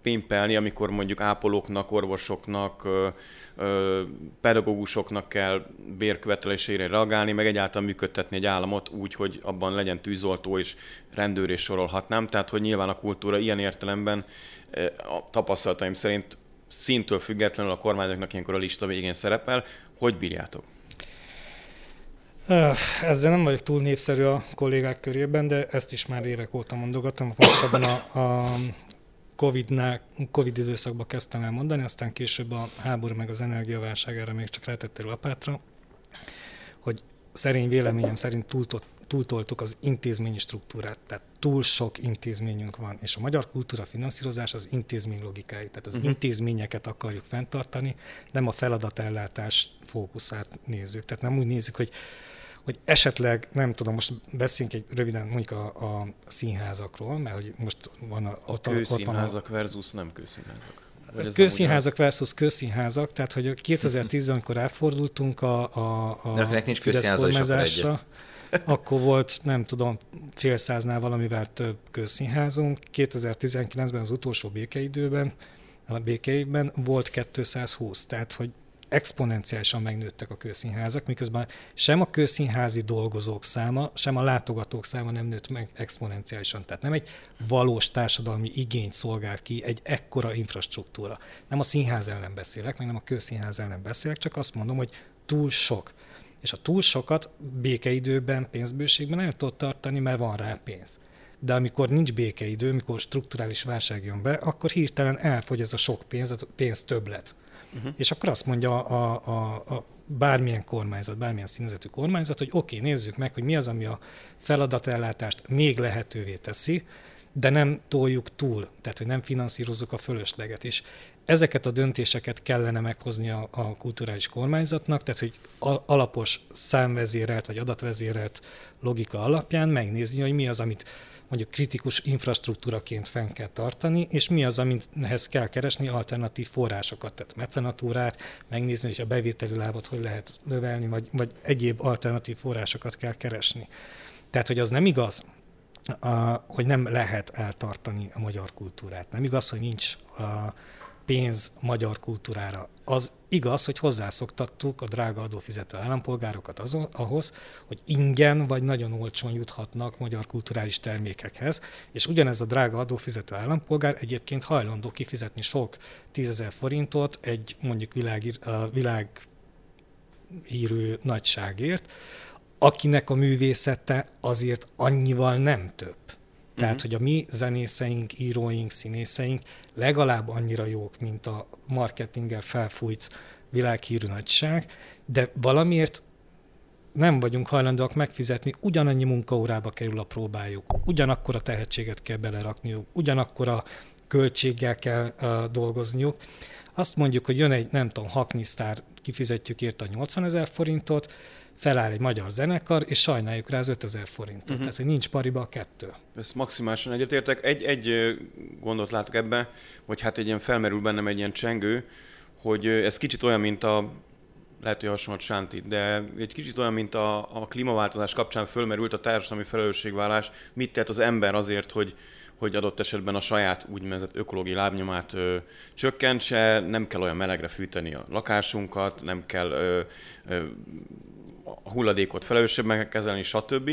pimpelni, amikor mondjuk ápolóknak, orvosoknak, ö, ö, pedagógusoknak kell bérkövetelésére reagálni, meg egyáltalán működtetni egy államot úgy, hogy abban legyen tűzoltó és rendőr és sorolhatnám. Tehát, hogy nyilván a kultúra ilyen értelemben a tapasztalataim szerint szintől függetlenül a kormányoknak ilyenkor a lista végén szerepel. Hogy bírjátok? Ezzel nem vagyok túl népszerű a kollégák körében, de ezt is már évek óta mondogatom. Pontosabban a, a COVID-nál, COVID időszakban kezdtem el mondani, aztán később a háború meg az energiaválság erre még csak letettél lapátra, hogy szerény véleményem szerint túltott túltoltuk az intézményi struktúrát, tehát túl sok intézményünk van, és a magyar kultúra finanszírozás az intézmény logikája, tehát az uh-huh. intézményeket akarjuk fenntartani, nem a feladatellátás fókuszát nézzük. Tehát nem úgy nézzük, hogy hogy esetleg, nem tudom, most beszéljünk egy röviden mondjuk a, a színházakról, mert hogy most van a... Ott, ott van a, versus nem kőszínházak. Közszínházak versus közszínházak, tehát hogy 2010-ben, amikor elfordultunk a, a, a De nincs Fidesz kormányzásra, akkor volt, nem tudom, fél száznál valamivel több közszínházunk. 2019-ben az utolsó békeidőben, a békeidben volt 220, tehát hogy exponenciálisan megnőttek a kőszínházak, miközben sem a kőszínházi dolgozók száma, sem a látogatók száma nem nőtt meg exponenciálisan. Tehát nem egy valós társadalmi igényt szolgál ki egy ekkora infrastruktúra. Nem a színház ellen beszélek, meg nem a kőszínház ellen beszélek, csak azt mondom, hogy túl sok. És a túl sokat békeidőben, pénzbőségben el tudod tartani, mert van rá pénz. De amikor nincs békeidő, amikor strukturális válság jön be, akkor hirtelen elfogy ez a sok pénz, a pénz többlet. Uh-huh. És akkor azt mondja a, a, a bármilyen kormányzat, bármilyen színezetű kormányzat, hogy oké, okay, nézzük meg, hogy mi az, ami a feladatellátást még lehetővé teszi, de nem toljuk túl, tehát hogy nem finanszírozzuk a fölösleget. És ezeket a döntéseket kellene meghozni a, a kulturális kormányzatnak, tehát hogy alapos számvezérelt vagy adatvezérelt logika alapján megnézni, hogy mi az, amit mondjuk kritikus infrastruktúraként fenn kell tartani, és mi az, amihez kell keresni alternatív forrásokat, tehát mecenatúrát, megnézni, hogy a bevételi lábot hogy lehet növelni, vagy, vagy egyéb alternatív forrásokat kell keresni. Tehát, hogy az nem igaz, hogy nem lehet eltartani a magyar kultúrát. Nem igaz, hogy nincs pénz magyar kultúrára. Az igaz, hogy hozzászoktattuk a drága adófizető állampolgárokat azon, ahhoz, hogy ingyen vagy nagyon olcsón juthatnak magyar kulturális termékekhez, és ugyanez a drága adófizető állampolgár egyébként hajlandó kifizetni sok tízezer forintot egy mondjuk világ, világhírű nagyságért, akinek a művészete azért annyival nem több. Tehát, uh-huh. hogy a mi zenészeink, íróink, színészeink legalább annyira jók, mint a marketinggel felfújt világhírű nagyság, de valamiért nem vagyunk hajlandóak megfizetni, ugyanannyi munkaórába kerül a próbájuk, ugyanakkor a tehetséget kell belerakniuk, ugyanakkor a költséggel kell uh, dolgozniuk. Azt mondjuk, hogy jön egy, nem tudom, haknisztár, kifizetjük a 80 ezer forintot, feláll egy magyar zenekar, és sajnáljuk rá az 5000 forintot. Uh-huh. Tehát, hogy nincs pariba a kettő. Ezt maximálisan egyetértek. Egy, egy gondot látok ebbe, hogy hát egy ilyen felmerül bennem egy ilyen csengő, hogy ez kicsit olyan, mint a lehet, hogy hasonlott Sánti, de egy kicsit olyan, mint a, a klímaváltozás kapcsán fölmerült a társadalmi felelősségvállás, mit tett az ember azért, hogy, hogy adott esetben a saját úgynevezett ökológiai lábnyomát ö, csökkentse, nem kell olyan melegre fűteni a lakásunkat, nem kell ö, ö, a hulladékot felelősebben kezelni, stb.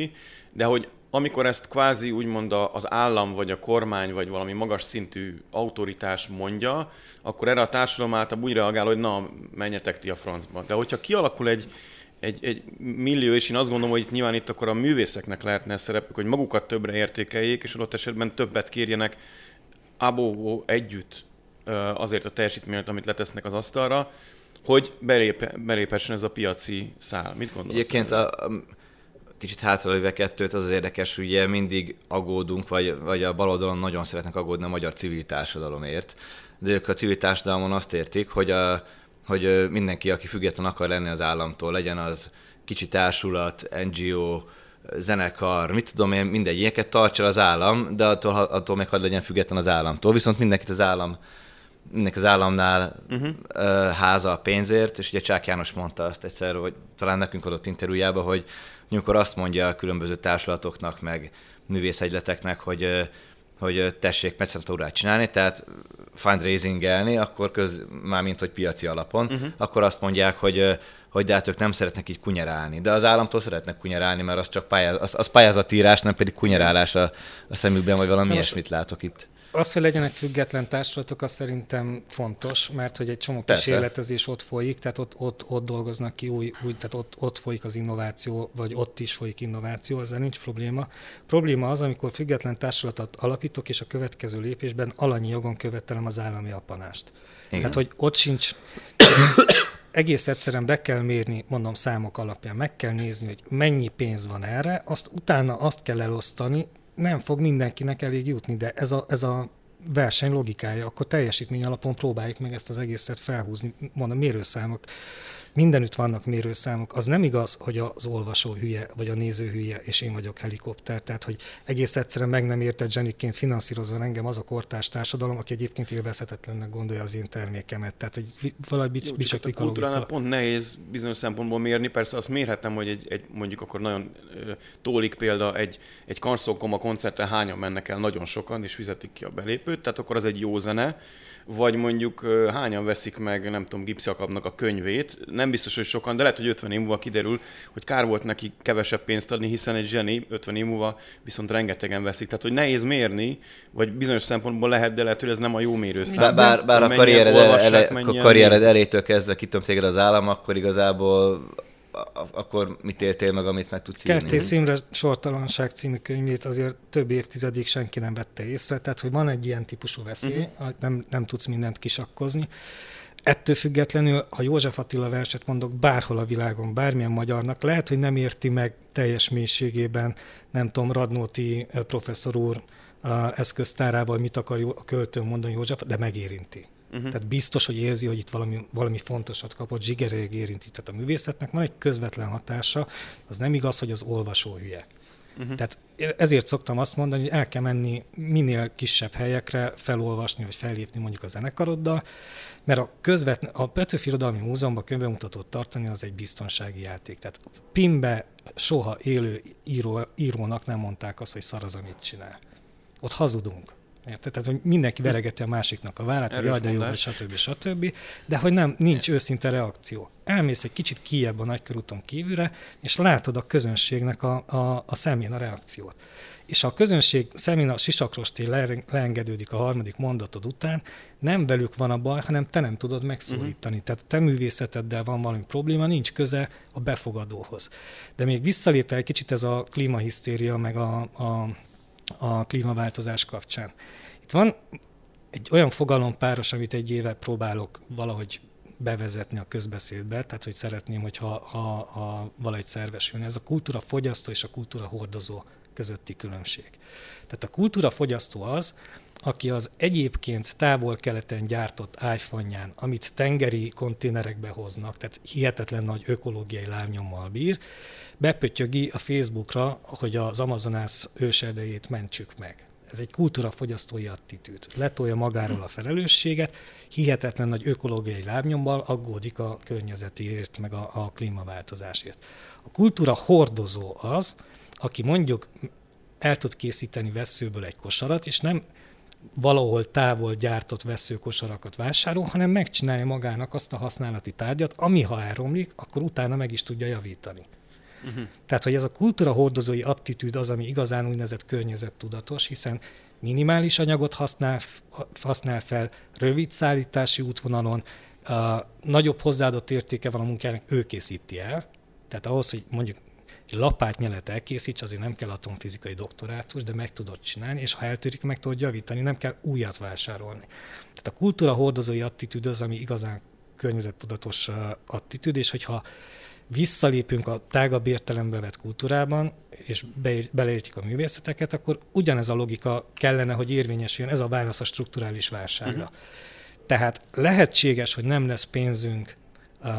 De hogy amikor ezt kvázi úgymond az állam, vagy a kormány, vagy valami magas szintű autoritás mondja, akkor erre a társadalom által úgy reagál, hogy na, menjetek ti a francba. De hogyha kialakul egy, egy, egy millió, és én azt gondolom, hogy itt nyilván itt akkor a művészeknek lehetne szerepük, hogy magukat többre értékeljék, és adott esetben többet kérjenek abó együtt azért a teljesítményt, amit letesznek az asztalra, hogy belép, beléphessen ez a piaci szál. Mit gondolsz? Egyébként a, a kicsit hátralőve kettőt, az az érdekes, hogy ugye mindig aggódunk, vagy, vagy a baloldalon nagyon szeretnek aggódni a magyar civil társadalomért, de ők a civil társadalomon azt értik, hogy, a, hogy mindenki, aki független akar lenni az államtól, legyen az kicsi társulat, NGO, zenekar, mit tudom én, mindegy, ilyeneket tartsa az állam, de attól, attól meg hadd legyen független az államtól. Viszont mindenkit az állam mindenki az államnál uh-huh. háza a pénzért, és ugye Csák János mondta azt egyszer, hogy talán nekünk adott interjújába, hogy amikor azt mondja a különböző társulatoknak, meg művészegyleteknek, hogy hogy tessék mecenatúrát csinálni, tehát fundraisingelni, akkor köz, már mint hogy piaci alapon, uh-huh. akkor azt mondják, hogy hogy de hát ők nem szeretnek így kunyerálni. De az államtól szeretnek kunyerálni, mert az csak pályáz, az, az pályázatírás, nem pedig kunyerálás a, a szemükben, vagy valami ilyesmit látok itt. Az, hogy legyenek független társulatok, az szerintem fontos, mert hogy egy csomó Persze. kísérletezés ott folyik, tehát ott, ott, ott dolgoznak ki új, új, tehát ott, ott folyik az innováció, vagy ott is folyik innováció, ezzel nincs probléma. Probléma az, amikor független társulatot alapítok, és a következő lépésben alanyi jogon követelem az állami apanást. Igen. Tehát, hogy ott sincs egész egyszerűen be kell mérni, mondom számok alapján, meg kell nézni, hogy mennyi pénz van erre, azt utána azt kell elosztani, nem fog mindenkinek elég jutni, de ez a, ez a verseny logikája, akkor teljesítmény alapon próbáljuk meg ezt az egészet felhúzni, mondom, mérőszámok mindenütt vannak mérőszámok. Az nem igaz, hogy az olvasó hülye, vagy a néző hülye, és én vagyok helikopter. Tehát, hogy egész egyszerűen meg nem értett zseniként finanszírozza engem az a kortárs társadalom, aki egyébként élvezhetetlennek gondolja az én termékemet. Tehát, hogy valahogy bics, bics, a kultúránál pont nehéz bizonyos szempontból mérni. Persze azt mérhetem, hogy egy, egy mondjuk akkor nagyon tólik példa, egy, egy Karszókoma koncerten hányan mennek el, nagyon sokan, és fizetik ki a belépőt, tehát akkor az egy jó zene vagy mondjuk hányan veszik meg, nem tudom, Gipsy a könyvét. Nem biztos, hogy sokan, de lehet, hogy 50 év múlva kiderül, hogy kár volt neki kevesebb pénzt adni, hiszen egy zseni 50 év múlva viszont rengetegen veszik. Tehát, hogy nehéz mérni, vagy bizonyos szempontból lehet, de lehet, hogy ez nem a jó mérőszám. Bár, bár, bár a karriered, ele, a karriered elétől kezdve kitöm téged az állam, akkor igazából akkor mit éltél meg, amit meg tudsz írni? Kertész Imre Sortalanság című könyvét azért több évtizedig senki nem vette észre, tehát hogy van egy ilyen típusú veszély, uh-huh. nem, nem tudsz mindent kisakkozni. Ettől függetlenül, ha József Attila verset mondok bárhol a világon, bármilyen magyarnak, lehet, hogy nem érti meg teljes mélységében, nem tudom, Radnóti professzor úr eszköztárával mit akar a költő mondani József, de megérinti. Uh-huh. Tehát biztos, hogy érzi, hogy itt valami, valami fontosat kapott, zsigeréig érinti. Tehát a művészetnek van egy közvetlen hatása, az nem igaz, hogy az olvasó hülye. Uh-huh. Tehát ezért szoktam azt mondani, hogy el kell menni minél kisebb helyekre felolvasni, vagy fellépni mondjuk a zenekaroddal, mert a, közvetlen, a Petőfi Irodalmi Múzeumban könyvemutatót tartani az egy biztonsági játék. Tehát Pimbe soha élő író, írónak nem mondták azt, hogy szar az, amit csinál. Ott hazudunk. Érted? Tehát, hogy mindenki veregeti a másiknak a vállát, hogy jaj, de jó, vagy stb. stb. De hogy nem, nincs őszinte reakció. Elmész egy kicsit kijebb a nagykörúton kívülre, és látod a közönségnek a, a, a szemén a reakciót. És ha a közönség szemén a sisakrosti leengedődik a harmadik mondatod után, nem velük van a baj, hanem te nem tudod megszólítani. Uh-huh. Tehát te művészeteddel van valami probléma, nincs köze a befogadóhoz. De még visszalépve egy kicsit ez a klímahisztéria, meg a, a a klímaváltozás kapcsán. Itt van egy olyan fogalompáros, amit egy éve próbálok valahogy bevezetni a közbeszédbe, tehát hogy szeretném, hogyha ha, ha valahogy szervesülne. Ez a kultúra fogyasztó és a kultúra hordozó közötti különbség. Tehát a kultúra fogyasztó az, aki az egyébként távol-keleten gyártott iPhone-ján, amit tengeri konténerekbe hoznak, tehát hihetetlen nagy ökológiai lábnyommal bír, bepötyögi a Facebookra, hogy az Amazonász őserdejét mentsük meg. Ez egy kultúrafogyasztói attitűd. Letolja magáról a felelősséget, hihetetlen nagy ökológiai lábnyommal aggódik a környezetért, meg a, a klímaváltozásért. A kultúra hordozó az, aki mondjuk el tud készíteni veszőből egy kosarat, és nem valahol távol gyártott veszőkosarakat vásárol, hanem megcsinálja magának azt a használati tárgyat, ami ha elromlik, akkor utána meg is tudja javítani. Uh-huh. Tehát, hogy ez a kultúra hordozói attitűd az, ami igazán úgynevezett környezettudatos, hiszen minimális anyagot használ, használ fel, rövid szállítási útvonalon, a nagyobb hozzáadott értéke van a munkának, ő készíti el. Tehát ahhoz, hogy mondjuk lapátnyelet elkészíts, azért nem kell atomfizikai doktorátus, de meg tudod csinálni, és ha eltörik, meg tudod javítani, nem kell újat vásárolni. Tehát a kultúra hordozói attitűd az, ami igazán környezettudatos attitűd, és hogyha visszalépünk a tágabb értelembe vett kultúrában, és beleértjük a művészeteket, akkor ugyanez a logika kellene, hogy érvényesüljön, ez a válasz a strukturális válságra. Uh-huh. Tehát lehetséges, hogy nem lesz pénzünk uh,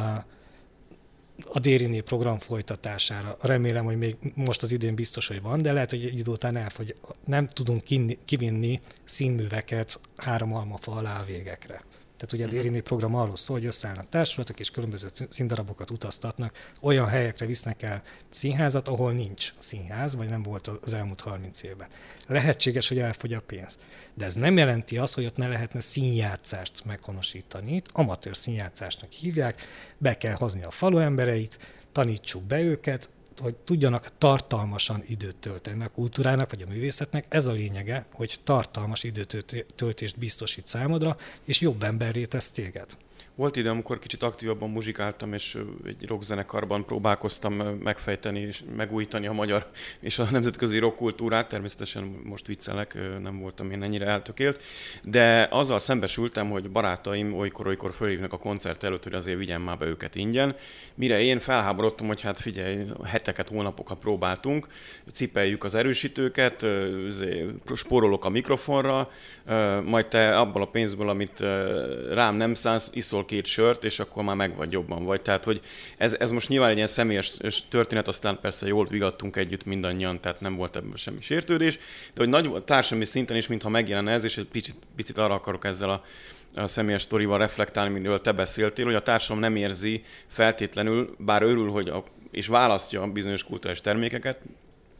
a Dériné program folytatására. Remélem, hogy még most az idén biztos, hogy van, de lehet, hogy egy idő után elfogy. Nem tudunk kivinni színműveket három almafa alá végekre. Tehát ugye a mhm. Dérini program arról szól, hogy összeállnak társulatok, és különböző színdarabokat utaztatnak, olyan helyekre visznek el színházat, ahol nincs színház, vagy nem volt az elmúlt 30 évben. Lehetséges, hogy elfogy a pénz. De ez nem jelenti azt, hogy ott ne lehetne színjátszást meghonosítani. Itt amatőr színjátszásnak hívják, be kell hozni a falu embereit, tanítsuk be őket, hogy tudjanak tartalmasan időt tölteni. A kultúrának vagy a művészetnek ez a lényege, hogy tartalmas időtöltést biztosít számodra, és jobb emberré tesz téged. Volt idő, amikor kicsit aktívabban muzsikáltam, és egy rockzenekarban próbálkoztam megfejteni és megújítani a magyar és a nemzetközi rockkultúrát. Természetesen most viccelek, nem voltam én ennyire eltökélt, de azzal szembesültem, hogy barátaim olykor-olykor fölhívnak a koncert előtt, hogy azért vigyen már be őket ingyen. Mire én felháborodtam, hogy hát figyelj, heteket, hónapokat próbáltunk, cipeljük az erősítőket, spórolok a mikrofonra, majd te abból a pénzből, amit rám nem szánsz, iszol két sört, és akkor már meg vagy jobban vagy. Tehát, hogy ez, ez most nyilván egy ilyen személyes történet, aztán persze jól vigadtunk együtt mindannyian, tehát nem volt ebből semmi sértődés, de hogy nagy társadalmi szinten is, mintha megjelenne ez, és egy picit, picit arra akarok ezzel a a személyes sztorival reflektálni, miről te beszéltél, hogy a társadalom nem érzi feltétlenül, bár örül, hogy a, és választja bizonyos kulturális termékeket,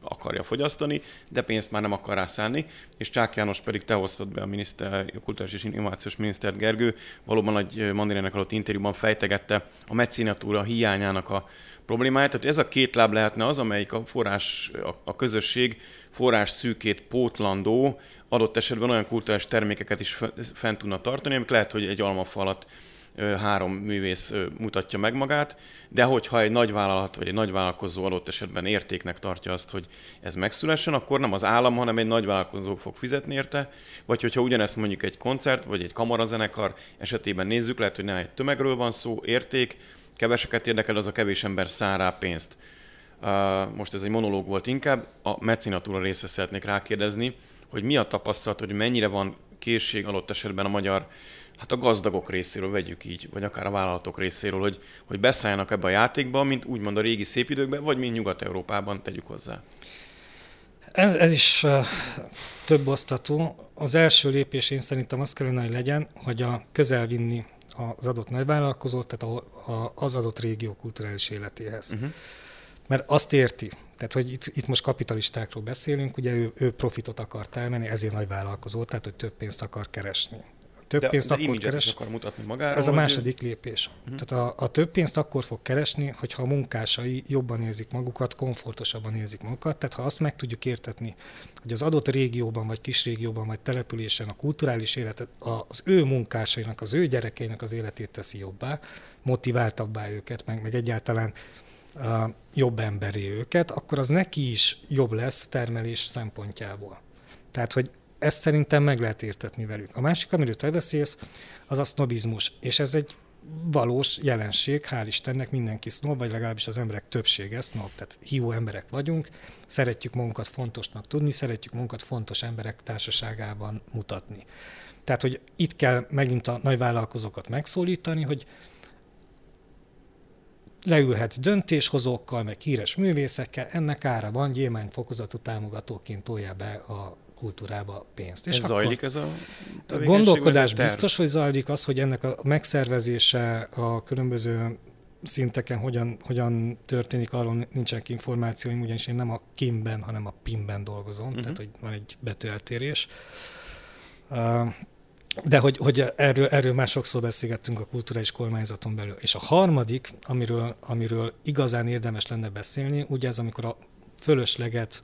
akarja fogyasztani, de pénzt már nem akar rá szánni, és Csák János pedig te hoztad be a, miniszter, a kultúrás és innovációs miniszter Gergő, valóban egy Mandirének alatt interjúban fejtegette a mecenatúra hiányának a problémáját. Tehát ez a két láb lehetne az, amelyik a forrás, a, a közösség forrás szűkét pótlandó, adott esetben olyan kulturális termékeket is fent tudna tartani, amik lehet, hogy egy almafalat három művész mutatja meg magát, de hogyha egy nagy vállalat vagy egy nagy vállalkozó adott esetben értéknek tartja azt, hogy ez megszülessen, akkor nem az állam, hanem egy nagy vállalkozó fog fizetni érte, vagy hogyha ugyanezt mondjuk egy koncert vagy egy kamarazenekar esetében nézzük, lehet, hogy nem egy tömegről van szó, érték, keveseket érdekel, az a kevés ember száll rá pénzt. Most ez egy monológ volt inkább, a mecinatúra részre szeretnék rákérdezni, hogy mi a tapasztalat, hogy mennyire van készség adott esetben a magyar hát a gazdagok részéről vegyük így, vagy akár a vállalatok részéről, hogy, hogy beszálljanak ebbe a játékba, mint úgymond a régi szép időkben, vagy mint Nyugat-Európában tegyük hozzá. Ez, ez is uh, több osztatú. Az első lépés én szerintem az kellene, hogy legyen, hogy a közel vinni az adott nagyvállalkozót, tehát a, a, az adott régió kulturális életéhez. Uh-huh. Mert azt érti, tehát hogy itt, itt most kapitalistákról beszélünk, ugye ő, ő profitot akar termelni, ezért nagy vállalkozó, tehát hogy több pénzt akar keresni több de, pénzt de akkor keres. akar mutatni magáról. Ez a második ő... lépés. Uh-huh. Tehát a, a több pénzt akkor fog keresni, hogyha a munkásai jobban érzik magukat, komfortosabban érzik magukat. Tehát ha azt meg tudjuk értetni, hogy az adott régióban, vagy kis régióban, vagy településen a kulturális életet, az ő munkásainak, az ő gyerekeinek az életét teszi jobbá, motiváltabbá őket, meg, meg egyáltalán uh, jobb emberé őket, akkor az neki is jobb lesz termelés szempontjából. Tehát, hogy ezt szerintem meg lehet értetni velük. A másik, amiről te beszélsz, az a sznobizmus, és ez egy valós jelenség, hál' Istennek mindenki sznob, vagy legalábbis az emberek többsége sznob, tehát hiú emberek vagyunk, szeretjük magunkat fontosnak tudni, szeretjük magunkat fontos emberek társaságában mutatni. Tehát, hogy itt kell megint a nagyvállalkozókat megszólítani, hogy leülhetsz döntéshozókkal, meg híres művészekkel, ennek ára van, gyémány fokozatú támogatóként tolja be a kultúrába pénzt. És ez zajlik ez a A gondolkodás biztos, hogy zajlik az, hogy ennek a megszervezése a különböző szinteken hogyan, hogyan történik, arról nincsenek információim, ugyanis én nem a KIM-ben, hanem a PIM-ben dolgozom, uh-huh. tehát hogy van egy betűeltérés. De hogy, hogy erről, erről már sokszor beszélgettünk a kulturális kormányzaton belül. És a harmadik, amiről, amiről igazán érdemes lenne beszélni, ugye ez amikor a fölösleget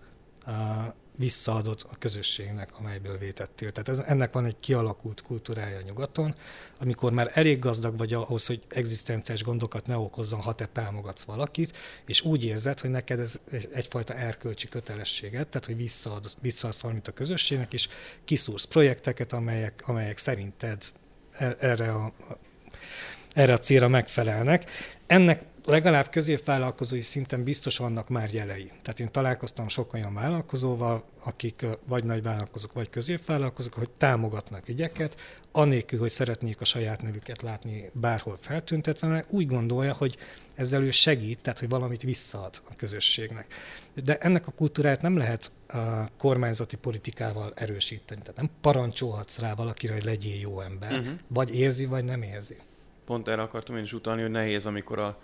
visszaadott a közösségnek, amelyből vétettél. Tehát ez, ennek van egy kialakult kultúrája nyugaton, amikor már elég gazdag vagy ahhoz, hogy egzisztenciás gondokat ne okozzon, ha te támogatsz valakit, és úgy érzed, hogy neked ez egyfajta erkölcsi kötelességet, tehát hogy visszaad, visszaadsz valamit a közösségnek, és kiszúrsz projekteket, amelyek, amelyek szerinted e, erre a, erre a célra megfelelnek. Ennek legalább középvállalkozói szinten biztos vannak már jelei. Tehát én találkoztam sok olyan vállalkozóval, akik vagy nagy vállalkozók, vagy középvállalkozók, hogy támogatnak ügyeket, anélkül, hogy szeretnék a saját nevüket látni bárhol feltüntetve, mert úgy gondolja, hogy ezzel ő segít, tehát hogy valamit visszaad a közösségnek. De ennek a kultúrát nem lehet a kormányzati politikával erősíteni. Tehát nem parancsolhatsz rá valakire, hogy legyél jó ember, uh-huh. vagy érzi, vagy nem érzi. Pont erre akartam én is utalni, hogy nehéz, amikor a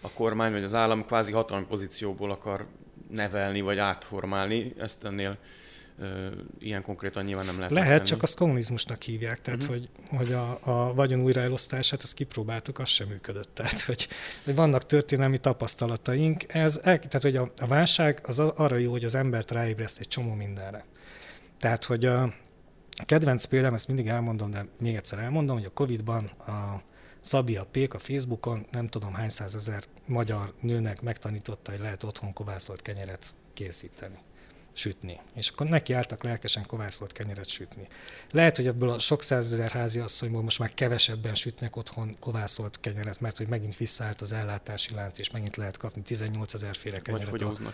a kormány vagy az állam kvázi hatalmi pozícióból akar nevelni vagy átformálni, ezt ennél ilyen konkrétan nyilván nem lehet. Lehet, megtenni. csak azt kommunizmusnak hívják, tehát uh-huh. hogy, hogy a, a vagyon újraelosztását, azt kipróbáltuk, az sem működött. Tehát, hogy, hogy vannak történelmi tapasztalataink. Ez, tehát, hogy a, a válság az arra jó, hogy az embert ráébreszt egy csomó mindenre. Tehát, hogy a, a kedvenc példám, ezt mindig elmondom, de még egyszer elmondom, hogy a Covid-ban a Szabi a Pék a Facebookon nem tudom hány százezer magyar nőnek megtanította, hogy lehet otthon kovászolt kenyeret készíteni sütni. És akkor neki álltak lelkesen kovászolt kenyeret sütni. Lehet, hogy ebből a sok százezer házi asszonyból most már kevesebben sütnek otthon kovászolt kenyeret, mert hogy megint visszaállt az ellátási lánc, és megint lehet kapni 18 ezer féle kenyeret a,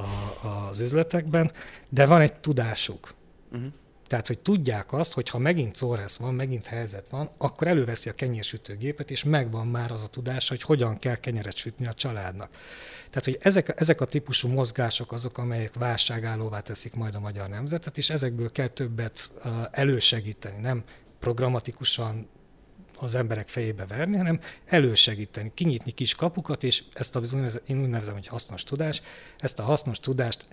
a, az üzletekben, de van egy tudásuk. Uh-huh. Tehát, hogy tudják azt, hogy ha megint szóresz van, megint helyzet van, akkor előveszi a kenyérsütőgépet, és megvan már az a tudás, hogy hogyan kell kenyeret sütni a családnak. Tehát, hogy ezek, ezek a típusú mozgások azok, amelyek válságállóvá teszik majd a magyar nemzetet, és ezekből kell többet elősegíteni, nem programatikusan az emberek fejébe verni, hanem elősegíteni, kinyitni kis kapukat, és ezt a, én úgy nevezem, hogy hasznos tudás, ezt a hasznos tudást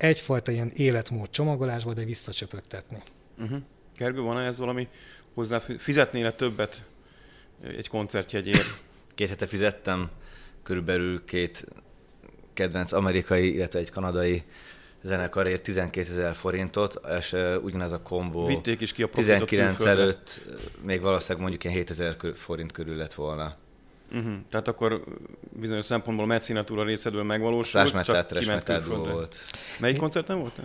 egyfajta ilyen életmód csomagolásba, de visszacsöpögtetni. Uh-huh. Gergő, van ez valami hozzá, fizetnél többet egy koncertjegyért? Két hete fizettem körülbelül két kedvenc amerikai, illetve egy kanadai zenekarért 12 ezer forintot, és ugyanez a kombó Vitték is ki a 19 előtt még valószínűleg mondjuk ilyen 7000 forint körül lett volna. Uh-huh. Tehát akkor bizonyos szempontból a mecenatúra részedből megvalósult, csak kiment volt. Melyik koncerten volt?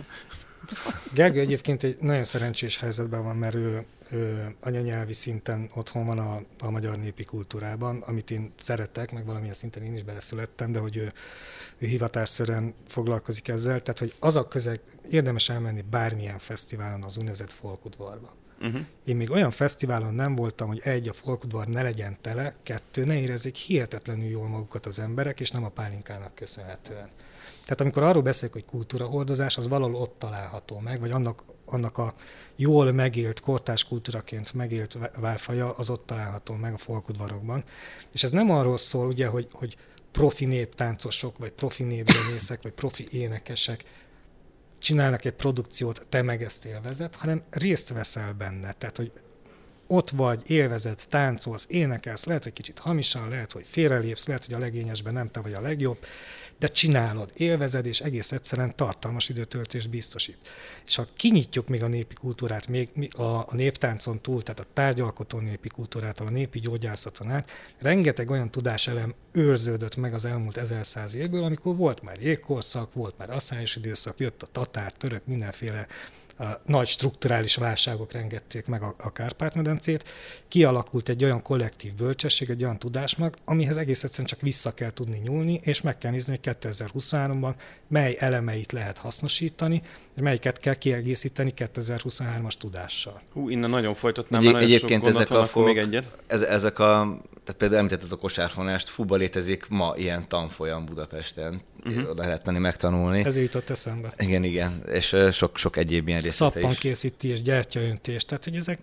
Gergő egyébként egy nagyon szerencsés helyzetben van, mert ő, ő anyanyelvi szinten otthon van a, a magyar népi kultúrában, amit én szeretek, meg valamilyen szinten én is beleszülettem, de hogy ő, ő hivatásszerűen foglalkozik ezzel, tehát hogy az a közeg, érdemes elmenni bármilyen fesztiválon az úgynevezett folkudvarba. Uh-huh. Én még olyan fesztiválon nem voltam, hogy egy, a folkudvar ne legyen tele, kettő, ne érezzék hihetetlenül jól magukat az emberek, és nem a pálinkának köszönhetően. Tehát amikor arról beszélek, hogy kultúrahordozás, az valahol ott található meg, vagy annak, annak a jól megélt, kortás kultúraként megélt válfaja, az ott található meg a folkudvarokban. És ez nem arról szól, ugye, hogy, hogy profi néptáncosok, vagy profi népzenészek, vagy profi énekesek csinálnak egy produkciót, te meg ezt élvezed, hanem részt veszel benne. Tehát, hogy ott vagy, élvezed, táncolsz, énekelsz, lehet, hogy kicsit hamisan, lehet, hogy félrelépsz, lehet, hogy a legényesben nem te vagy a legjobb, de csinálod, élvezed, és egész egyszerűen tartalmas időtöltést biztosít. És ha kinyitjuk még a népi kultúrát, még a, a néptáncon túl, tehát a tárgyalkotó népi kultúrát, a népi gyógyászaton át, rengeteg olyan tudáselem őrződött meg az elmúlt 1100 évből, amikor volt már jégkorszak, volt már asszályos időszak, jött a tatár, török, mindenféle nagy strukturális válságok rengették meg a, a Kárpát-medencét, kialakult egy olyan kollektív bölcsesség, egy olyan tudásmag, amihez egész egyszerűen csak vissza kell tudni nyúlni, és meg kell nézni, hogy 2023-ban mely elemeit lehet hasznosítani, és melyiket kell kiegészíteni 2023-as tudással. Hú, innen nagyon folytatnám, Egy, egyébként sok ezek van, a fogok, még egyet. Ez, ezek a tehát például említetted a kosárfonást, fuba létezik ma ilyen tanfolyam Budapesten, uh-huh. oda lehet menni megtanulni. Ez jutott eszembe. Igen, igen, és sok, sok egyéb ilyen részlete Szappan készítés, gyertyaöntés, tehát hogy ezek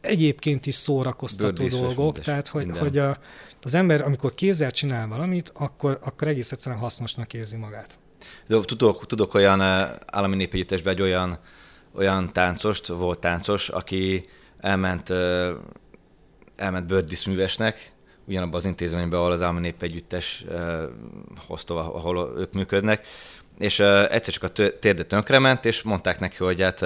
egyébként is szórakoztató dolgok, tehát hogy, hogy a, az ember, amikor kézzel csinál valamit, akkor, akkor egész egyszerűen hasznosnak érzi magát. De tudok, tudok olyan állami népegyüttesben egy olyan, olyan táncost, volt táncos, aki elment, elment bőrdíszművesnek, ugyanabban az intézményben, ahol az állami népegyüttes hozta, ahol ők működnek, és egyszer csak a térde tönkrement, és mondták neki, hogy hát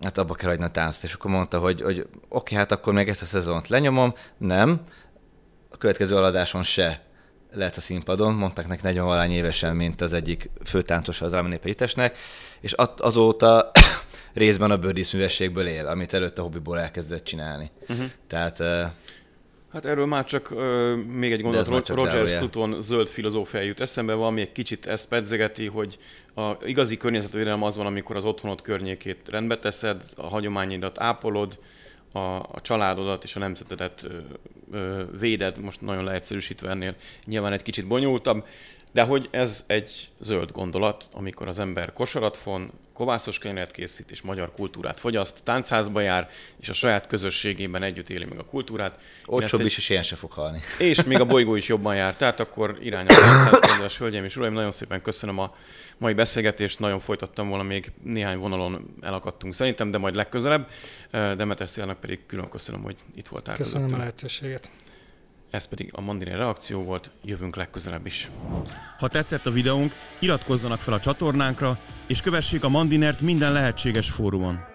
hát abba kell hagyni a táncot, és akkor mondta, hogy, hogy oké, hát akkor még ezt a szezont lenyomom, nem, a következő aladáson se lehet a színpadon, mondták neki 40 valány évesen, mint az egyik főtáncos az állami népegyüttesnek, és azóta részben a bőrdíszművességből él, amit előtte a hobbiból elkezdett csinálni. Uh-huh. Tehát Hát erről már csak uh, még egy gondolat, Roger Stutton zöld filozófia jut eszembe, valami egy kicsit ezt pedzegeti, hogy a igazi környezetvédelem az van, amikor az otthonod környékét rendbe teszed, a hagyományidat ápolod, a, a családodat és a nemzetedet ö, ö, véded, most nagyon leegyszerűsítve ennél. Nyilván egy kicsit bonyolultabb, de hogy ez egy zöld gondolat, amikor az ember kosarat von, kovászos kenyeret készít, és magyar kultúrát fogyaszt, táncházba jár, és a saját közösségében együtt éli meg a kultúrát. Olcsóbb is, és ilyen se fog halni. És még a bolygó is jobban jár, tehát akkor irány a táncház, kedves hölgyeim és uraim, nagyon szépen köszönöm a mai beszélgetést, nagyon folytattam volna, még néhány vonalon elakadtunk szerintem, de majd legközelebb. Demeter Szélnek pedig külön köszönöm, hogy itt voltál. Köszönöm a lehetőséget. Ez pedig a Mandiner reakció volt, jövünk legközelebb is. Ha tetszett a videónk, iratkozzanak fel a csatornánkra, és kövessék a Mandinert minden lehetséges fórumon.